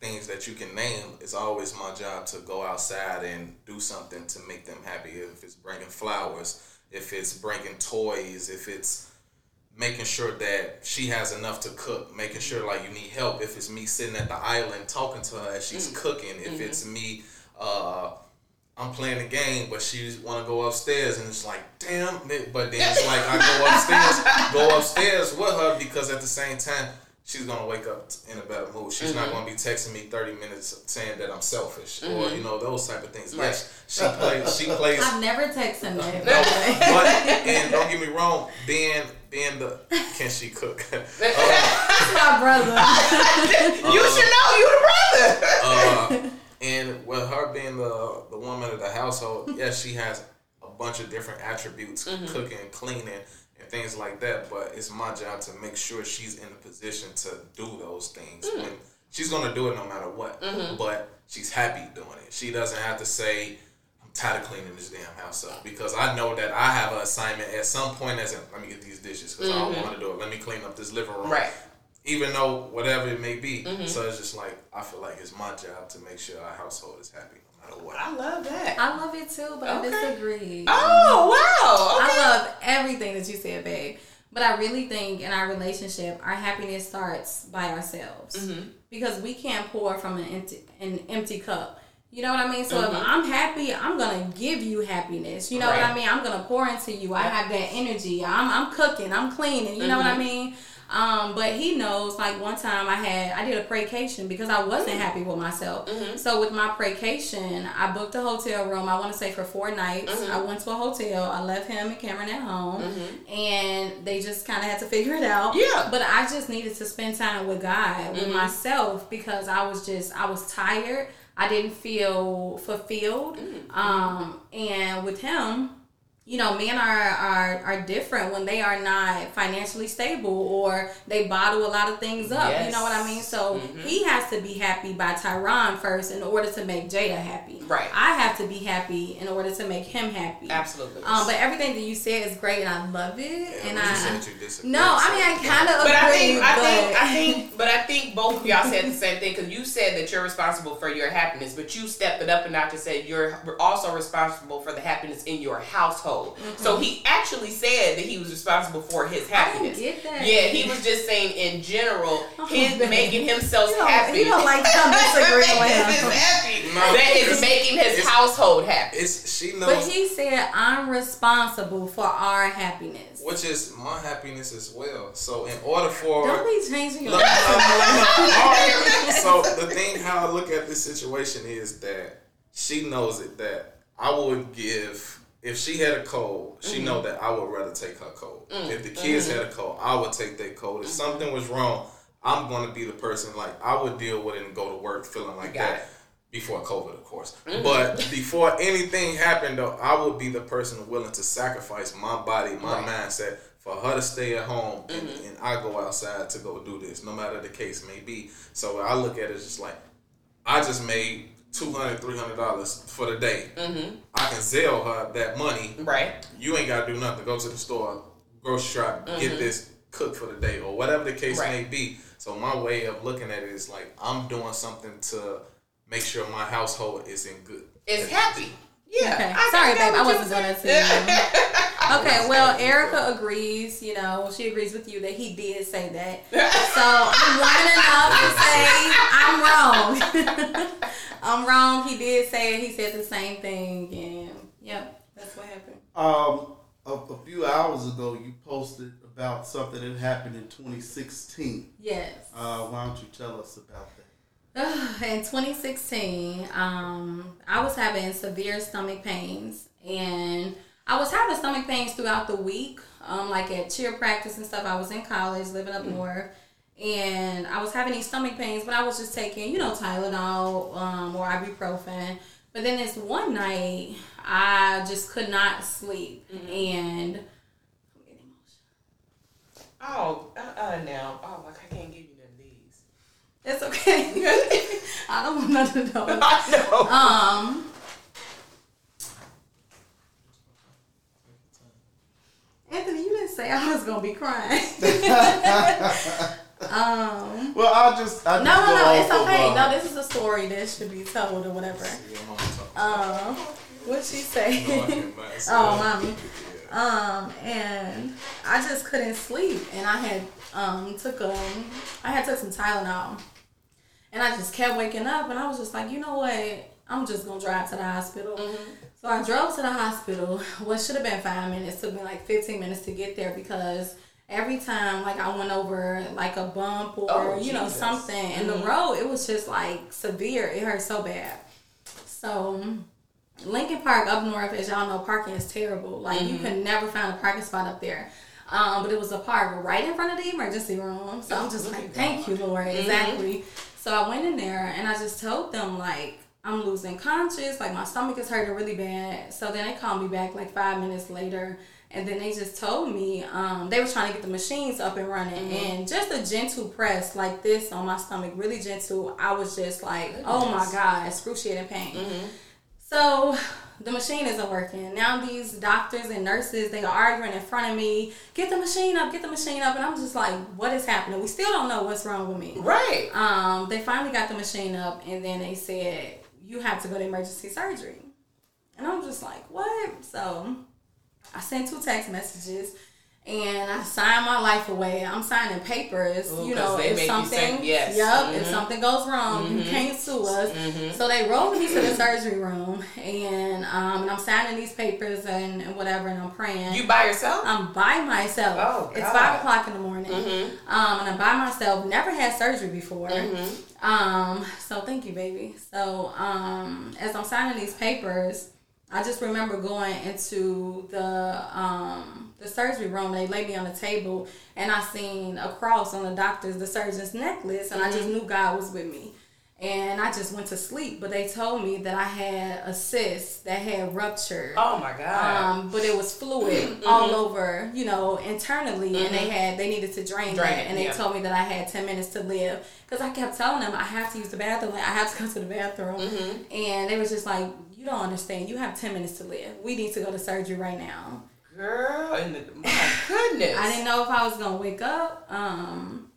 things that you can name. It's always my job to go outside and do something to make them happy. If it's bringing flowers, if it's bringing toys, if it's making sure that she has enough to cook, making sure like you need help. If it's me sitting at the island talking to her as she's cooking, if it's me, uh, I'm playing the game, but she want to go upstairs, and it's like, damn. But then it's like I go upstairs, go upstairs with her because at the same time. She's gonna wake up in a better mood. She's not gonna be texting me thirty minutes saying that I'm selfish or you know those type of things. Yes, she plays. She plays.
I've never texted him that.
No, but and don't get me wrong, being being the can she cook? uh,
my brother.
you should know you're the brother.
uh, and with her being the the woman of the household, yes, she has a bunch of different attributes, cooking, cleaning, and things like that. But it's my job to make sure she's in a position to do those things. Hmm. When she's gonna do it no matter what, mm-hmm. but she's happy doing it. She doesn't have to say. I'm tired of cleaning this damn house up because I know that I have an assignment at some point as in, let me get these dishes because I don't mm-hmm. want to do it. Let me clean up this living room
Right.
even though whatever it may be. Mm-hmm. So it's just like I feel like it's my job to make sure our household is happy no matter what.
I love that.
I love it too, but
Okay.
I disagree.
Oh wow! Okay.
I love everything that you said, babe. But I really think in our relationship, our happiness starts by ourselves
Mm-hmm.
because we can't pour from an empty an empty cup. You know what I mean? So
Mm-hmm.
if I'm happy, I'm gonna give you happiness. You know what I mean? I'm gonna pour into you. I have that energy. I'm I'm cooking. I'm cleaning. You know what
Mm-hmm.
I mean? Um, but he knows. Like one time, I had I did a precation because I wasn't happy with myself.
Mm-hmm.
So with my precation, I booked a hotel room. I want to say for four nights.
Mm-hmm.
I went to a hotel. I left him and Cameron at home,
Mm-hmm.
and they just kind of had to figure it out.
Yeah.
But I just needed to spend time with God, with
Mm-hmm.
myself, because I was just I was tired. I didn't feel fulfilled.
Mm-hmm.
Um, and with him, you know, men are, are are different when they are not financially stable or they bottle a lot of things up. You know what I mean? So he has to be happy by Tyron first in order to make Jada happy.
Right.
I have to be happy in order to make him happy.
Absolutely.
Um, but everything that you said is great and I love it. and I
you
no, I mean I kind of agree.
But I think, I think, I think, but I think both of y'all said the same thing because you said that you're responsible for your happiness, but you stepped it up and not to say you're also responsible for the happiness in your household. So mm-hmm. he actually said that he was responsible for his happiness.
get that.
Yeah, he was just saying in general, oh, his
man.
making himself
You
happy.
you don't like them disagreeing with him.
Making happy.
No,
that is making his
it's-
household happy.
It's she knows,
But he said I'm responsible for our happiness.
which is my happiness as well. So in order for
Don't be changing your
Look, look, look, look. Alright. so the thing how I look at this situation is that she knows it that I would give if she had a cold, she know mm-hmm. that I would rather take her cold. Mm. If the kids had a mm-hmm. cold, I would take their cold. If mm-hmm. something was wrong, I'm gonna be the person like I would deal with it and go to work feeling like that.
it.
Before COVID, of course. But before anything happened, though, I would be the person willing to sacrifice my body, my
Right.
mindset for her to stay at home and, and I go outside to go do this, no matter the case may be. So I look at it just like I just made two hundred, three hundred dollars for the day. Mm-hmm. I can sell her that money.
Right.
You ain't gotta do nothing. Go to the store, grocery shop, get this cook for the day, or whatever the case
Right.
may be. So my way of looking at it is like I'm doing something to make sure my household is in good.
Is happy. Yeah.
Okay.
I-
Sorry,
I
babe. I wasn't doing
said.
that to you. Okay, well, Erica agrees. You know, she agrees with you that he did say that. So I'm woman enough to say I'm wrong. I'm wrong. He did say it. He said the same thing, and yep, that's what happened.
Um, a, a few hours ago, you posted about something that happened in 2016.
Yes.
Uh, why don't you tell us about that?
in 2016, um, I was having severe stomach pains, and I was having stomach pains throughout the week, um, like at cheer practice and stuff. I was in college, living up north, and I was having these stomach pains, but I was just taking, you know, Tylenol um, or ibuprofen. But then this one night, I just could not sleep, and I'm getting emotional.
Oh, uh, uh, now. Oh, like I can't give you none of these.
It's okay. I don't want none of those.
I know.
Um. Anthony, you didn't say I was gonna be crying. um.
Well, I'll just. I'll
No,
just
no, no. It's
of,
okay.
uh,
No, this is a story that should be told or whatever. Um. What'd she say? oh, mommy. Um, and I just couldn't sleep, and I had um took um I had took some Tylenol, and I just kept waking up, and I was just like, you know what? I'm just gonna drive to the hospital. So I drove to the hospital. What should have been five minutes took me like 15 minutes to get there because every time like I went over like a bump or
Oh,
you know
Jesus.
something, and the road it was just like severe. It hurt so bad. So Lincoln Park up north, as y'all know, parking is terrible. Like you
Mm-hmm.
can never find a parking spot up there. Um, but it was a park right in front of the emergency room. So I'm just like, thank you, Lord.
Mm-hmm.
Exactly. So I went in there and I just told them like I'm losing conscious, like my stomach is hurting really bad. So then they called me back like five minutes later. And then they just told me um, they were trying to get the machines up and running,
Mm-hmm.
and just a gentle press like this on my stomach, really gentle. I was just like, "Oh my god, excruciating pain."
Mm-hmm.
So the machine isn't working. Now these doctors and nurses they are arguing in front of me. Get the machine up, get the machine up, and I'm just like, what is happening? We still don't know what's wrong with me.
Right.
Um, they finally got the machine up, and then they said you have to go to emergency surgery. And I'm just like, what? So I sent two text messages, and I signed my life away. I'm signing papers,
Ooh,
you know, if something,
say yes.
yep, if
Mhm.
something goes wrong, you can't sue us. So they rolled me to the surgery room, and um, and I'm signing these papers and, and whatever, and I'm praying.
You by yourself?
I'm by myself.
Oh,
It's five o'clock in the morning. Um, and I'm by myself. Never had surgery before. Um, so thank you, baby. So um, as I'm signing these papers, I just remember going into the um, the surgery room. They laid me on the table, and I seen a cross on the doctor's, the surgeon's necklace, and I just knew God was with me. And I just went to sleep, but they told me that I had a cyst that had ruptured.
oh my God.
Um, but it was fluid all over, you know, internally, and they had they needed to drain,
Drain it,
and they
yeah.
told me that I had ten minutes to live because I kept telling them I have to use the bathroom, I have to go to the bathroom, and they was just like, you don't understand, you have ten minutes to live. We need to go to surgery right now.
Girl, and my goodness.
I didn't know if I was gonna wake up. Um,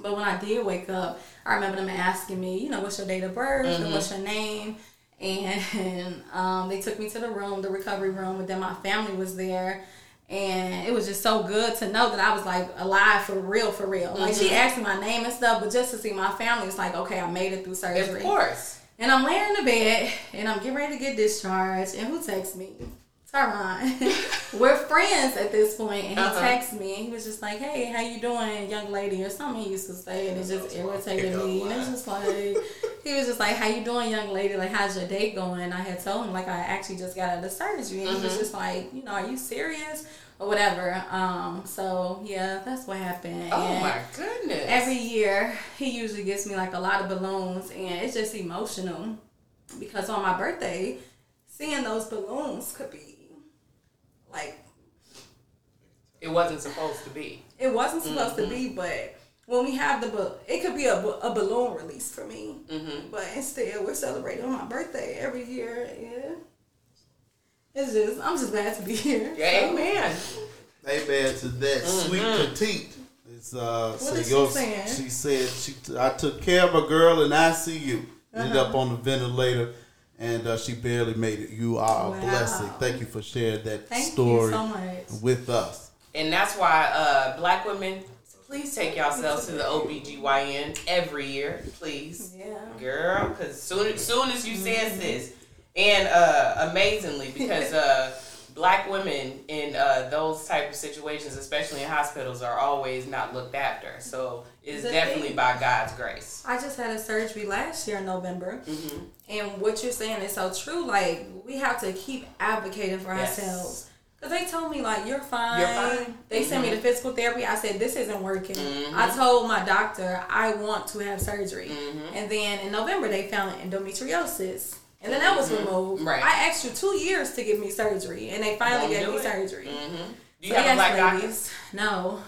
but when I did wake up, I remember them asking me, you know, what's your date of birth and what's your name. And um, they took me to the room, the recovery room, and then my family was there. And it was just so good to know that I was like alive for real, for real. Like she asked me my name and stuff, but just to see my family, it's like, okay, I made it through surgery.
Of course.
And I'm laying in the bed and I'm getting ready to get discharged. And who texts me? Tyron. We're friends at this point, and he
Uh-huh.
texts me. And he was just like, "Hey, how you doing, young lady?" or something he used to say, and it just irritated me. And it's just like he was just like, "How you doing, young lady? Like, how's your day going?" I had told him like I actually just got out of surgery, and he was just like, "You know, are you serious?" Or whatever. Um, so yeah, that's what happened.
Oh
And
my goodness.
every year he usually gets me like a lot of balloons and it's just emotional because on my birthday seeing those balloons could be like
it wasn't supposed to be.
it wasn't supposed
Mm-hmm.
to be but when we have the ba- it could be a, a balloon release for me
Mm-hmm.
but instead we're celebrating on my birthday every year yeah it's just i'm just glad to be here
Yeah, amen.
Amen to that
Mm-hmm.
sweet petite. It's uh,
What
say
is she saying?
She said she t- I took care of a girl and I see you. Ended
Uh-huh.
up on the ventilator, and uh, she barely made it. You are a
Wow.
blessing. Thank you for sharing that
thank
story
so much
with us.
And that's why uh, black women, please take yourselves to the OBGYN every year, please.
yeah
Girl, because soon, soon as you said this, and uh, amazingly, because uh, black women in uh, those type of situations, especially in hospitals, are always not looked after. So it's definitely
thing-
by God's grace.
I just had a surgery last year in November,
Mm-hmm.
and what you're saying is so true. Like we have to keep advocating for
Yes.
ourselves. Cause they told me like you're fine.
You're fine.
They sent
Mm-hmm.
me to physical therapy. I said this isn't working. I told my doctor I want to have surgery,
Mm-hmm.
and then in November they found endometriosis, and then that was removed.
Mm-hmm. Right.
I asked you two years to give me surgery, and they finally
Won't
gave me
it.
surgery.
Mm-hmm. Do you
So
have a black
ladies, No.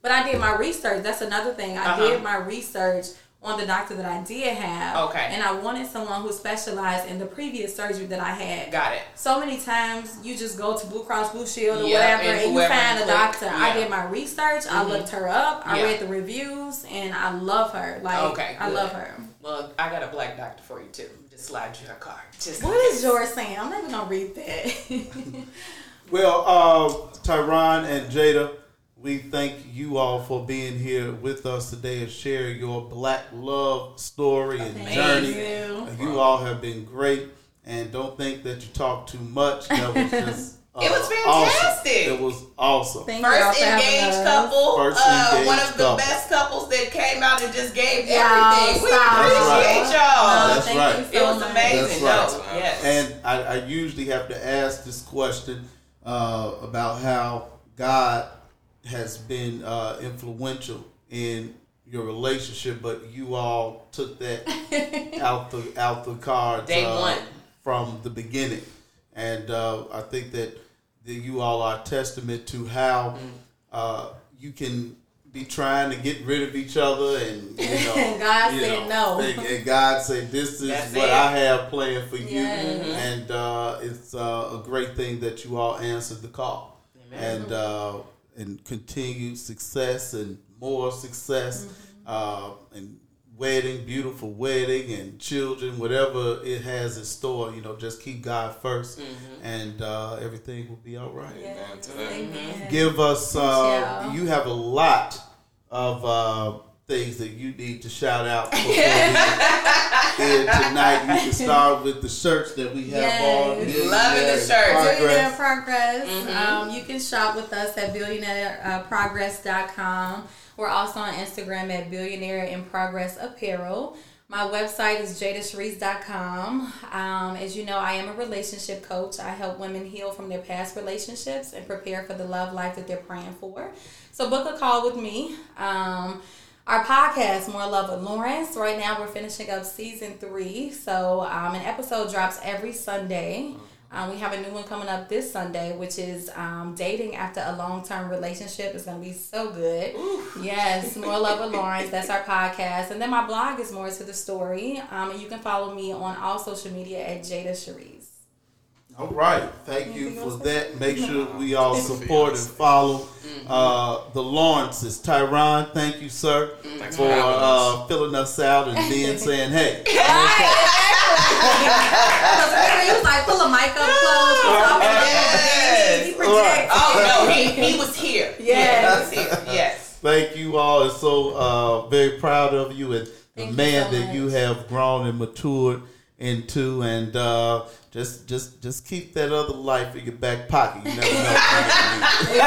But I did my research. That's another thing. I
Uh-huh.
did my research on the doctor that I did have.
Okay.
And I wanted someone who specialized in the previous surgery that I had.
Got it.
So many times you just go to Blue Cross Blue Shield or
Yep,
whatever
and
and, you find a doctor. I did my research. I looked her up. I
Yeah.
read the reviews and I love her. Like
Okay,
I
good.
love her.
Well, I got a black doctor for you too. Just slide you her card. Just
What is yours saying? I'm never gonna read that.
Well, uh, Tyron and Jada, we thank you all for being here with us today and share your black love story and
Thank
journey.
you.
You all have been great, and don't think that you talk too much. That was just. Uh,
It was
Awesome.
fantastic.
It was awesome.
Thank
First
for
engaged couple,
First
uh,
engaged
one of the
couple.
best couples that came out and just gave
Y'all,
everything. We
stop.
appreciate
That's
y'all.
That's right.
you
It was amazing.
That's
No,
right.
yes.
And I, I usually have to ask this question uh, about how God has been uh, influential in your relationship, but you all took that out the out the cards
Day
uh,
one.
from the beginning, and uh, I think that, that you all are a testament to how
Mm.
uh, you can be trying to get rid of each other, and you know,
God
you
said
know,
no.
and, and God said, "This is
That's
what
it.
I have planned for you,"
Yes.
and uh, it's uh, a great thing that you all answered the call,
Amen.
and uh, and continued success and more success,
Mm-hmm.
uh, and wedding, beautiful wedding, and children, whatever it has in store. You know, just keep God 1st and uh, everything will be all right.
Amen to that.
Amen.
Give us. Uh,
y'all.
have a lot of uh, things that you need to shout out before we end tonight. You can start with the shirts that we have
Yes.
on.
Loving the
Millionaire
shirts.
Progress.
Billionaire Progress. Um, you can shop with us at billionaireprogress.com. We're also on Instagram at Billionaire in Progress Apparel. My website is jadasharise.com. Um, as you know, I am a relationship coach. I help women heal from their past relationships and prepare for the love life that they're praying for. So book a call with me. Um, our podcast, More Love with Lawrence. Right now, we're finishing up season three. So, um, an episode drops every Sunday. Um, we have a new one coming up this Sunday, which is um, dating after a long term relationship. It's going to be so good. Yes, More Love with Lawrence. That's our podcast. And then my blog is More to the Story. Um, and you can follow me on all social media at Jada Sharise.
All right. Thank you for
else?
that. Make sure we all support and follow uh, the Lawrences. Tyron, thank you, sir,
Thanks
for
for having
uh, filling us out and then saying, hey.
Because he was like, pull a mic up close.
Yes.
He projects.
Oh no, he, he was here.
Yes.
He was here. Yes.
Thank you all. And so uh, very proud of you and the
Thank you
man
so
that
much.
you have grown and matured into. And uh, just just just keep that other life in your back pocket. You never know. when you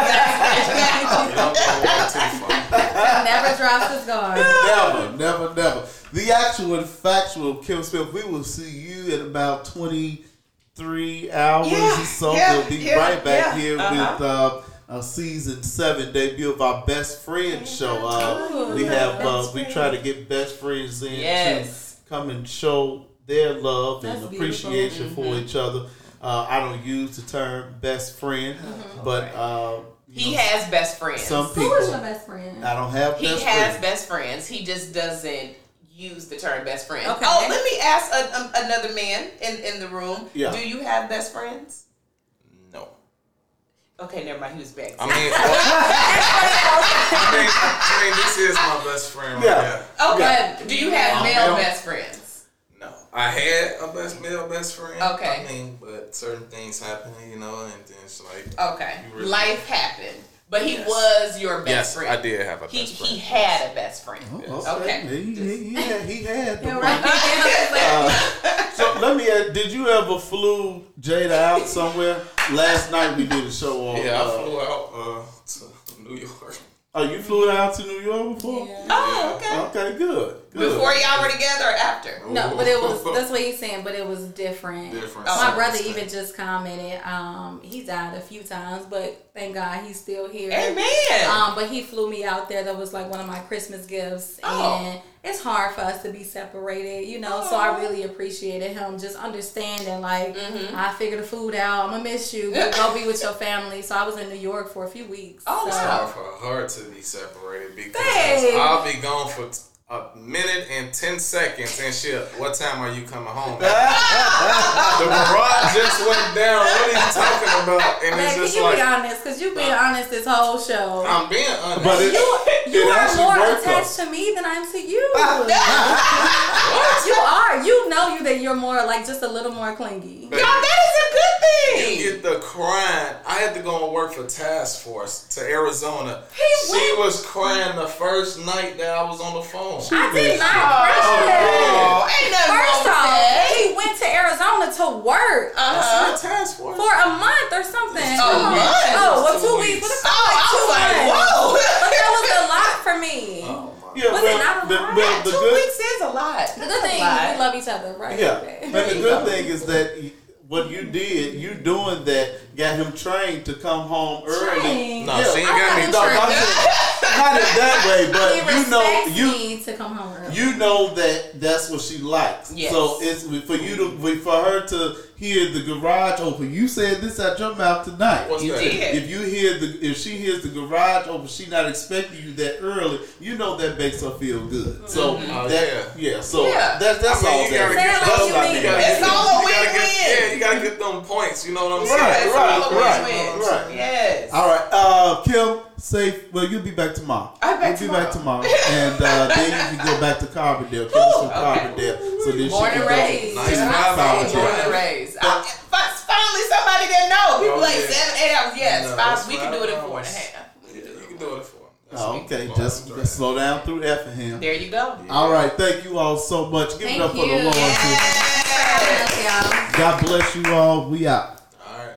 You don't go way too far.
Never drops his guard.
never, never, never. The actual and factual Kim Smith, we will see you in about 23 hours
Yeah,
or so.
yeah,
we'll be
yeah,
right back
yeah,
here
uh-huh.
with uh, a season seven debut of our best friend show. Uh,
Ooh,
we have, uh, we try to get best friends in
Yes.
to come and show their love
That's
and appreciation
Mm-hmm.
for each other. Uh, I don't use the term best friend,
Mm-hmm.
but uh,
He
know,
has best friends.
some
Who was your best friend?
I don't have
he has
friends.
best friends. He just doesn't use the term best friend.
Okay.
Oh, let me ask a, um, another man in, in the room.
Yeah.
Do you have best friends?
No.
Okay, never mind. He was back.
I mean, well, I mean, I mean, this is my best friend right
Yeah.
here.
okay. Do you have male
male?
best friends?
No, I had a best male best friend.
Okay.
I mean, but certain things happen, you know, and then it's like.
Okay.
Really-
Life happened, but he
Yes.
was your best
Yes,
friend.
I did have a
He
best friend.
he had a best friend.
Oh,
Okay.
He, he, he had, he had the
Yeah,
one.
right.
So let me ask, did you ever flew Jada out somewhere? Last night we did a show on.
yeah, I
uh,
flew out uh, to New York.
Oh, you flew out to New York before?
Yeah.
Oh, okay.
Okay, good. good.
Before y'all were together or after?
No, but it was that's what he's saying, but it was different.
Different
My brother even just commented, um, he died a few times, but thank God he's still here.
Amen.
Um, but he flew me out there. That was like one of my Christmas gifts,
Oh.
and it's hard for us to be separated, you know. So I really appreciated him just understanding. Like
Mm-hmm.
I figure the food out. I'm gonna miss you, but go be with your family. So I was in New York for a few weeks.
Oh,
so.
It's hard for her to be separated because
Babe.
I'll be gone for t- a minute and ten seconds and shit. What time are you coming home? the garage just went down. What are you talking about? And
Man,
it's
can you
like
be honest? Because you've been honest this whole show.
I'm being honest.
But it,
you you
it
are more
worked, though.
attached to me than I am to you. you are. You know you that you're more like just a little more clingy.
Y'all, that is a
you get the crying. I had to go and work for Task Force to Arizona.
He
she
went-
was crying the first night that I was on the phone.
I did not
Oh,
crush
ain't nothing
First
wrong
off,
that.
he went to Arizona to work
Uh-huh.
That's not Task Force.
for a month or something.
A month?
Oh, well,
Two
two
weeks.
weeks. What the
Oh,
fuck?
I
two
was like,
months.
whoa.
But that was a lot for me.
Oh, my
Yeah,
Was
well,
it not a
the,
lot?
well, the
Two
good,
weeks is a lot.
The good thing, we love each other, right?
yeah,
babe?
but the good thing is that y- what you did, you doing that, got him trained to come home early.
Trained.
No,
Yeah.
she ain't
I
got me.
haven't
No,
trained.
not, not in that way,
He
but you know, you
me to come home early.
you know that that's what she likes.
Yes.
So it's for you to for her to hear the garage open. You said this out your mouth tonight.
What's
You
that?
did.
If you hear the if she hears the garage open, she not expecting you that early. You know that makes her feel good. Mm-hmm. So
Oh,
that yeah. so
Yeah.
that, that's
I mean,
all
you
that.
gotta get
like
those.
you
You
mean
gotta
it.
get
It's all a
you gotta
win-win.
get- Yeah, you gotta get them points. You know what I'm saying?
Right,
Yes,
right,
all
right, right.
Yes.
All right, uh, Kim, safe. Well, you'll be back tomorrow.
I'll be back
you'll be back tomorrow, and uh, then you can go back to Carbondale. Kim is from
okay.
Carbondale, so then
Born
she can
and
go-
raised.
Nice
Yeah.
Born
Born and raised. I, finally, somebody that know. People
Oh,
like
yeah.
seven, eight hours. Yes,
No,
five. We can do it in
four and a half.
four and a
hours.
half.
Yeah, you can do it for.
Oh, okay, just, just slow down through Effingham.
There you go.
All right, thank you all so much. Give it
Thank
up for the. Lord.
Yes. y'all.
God bless you all. We out.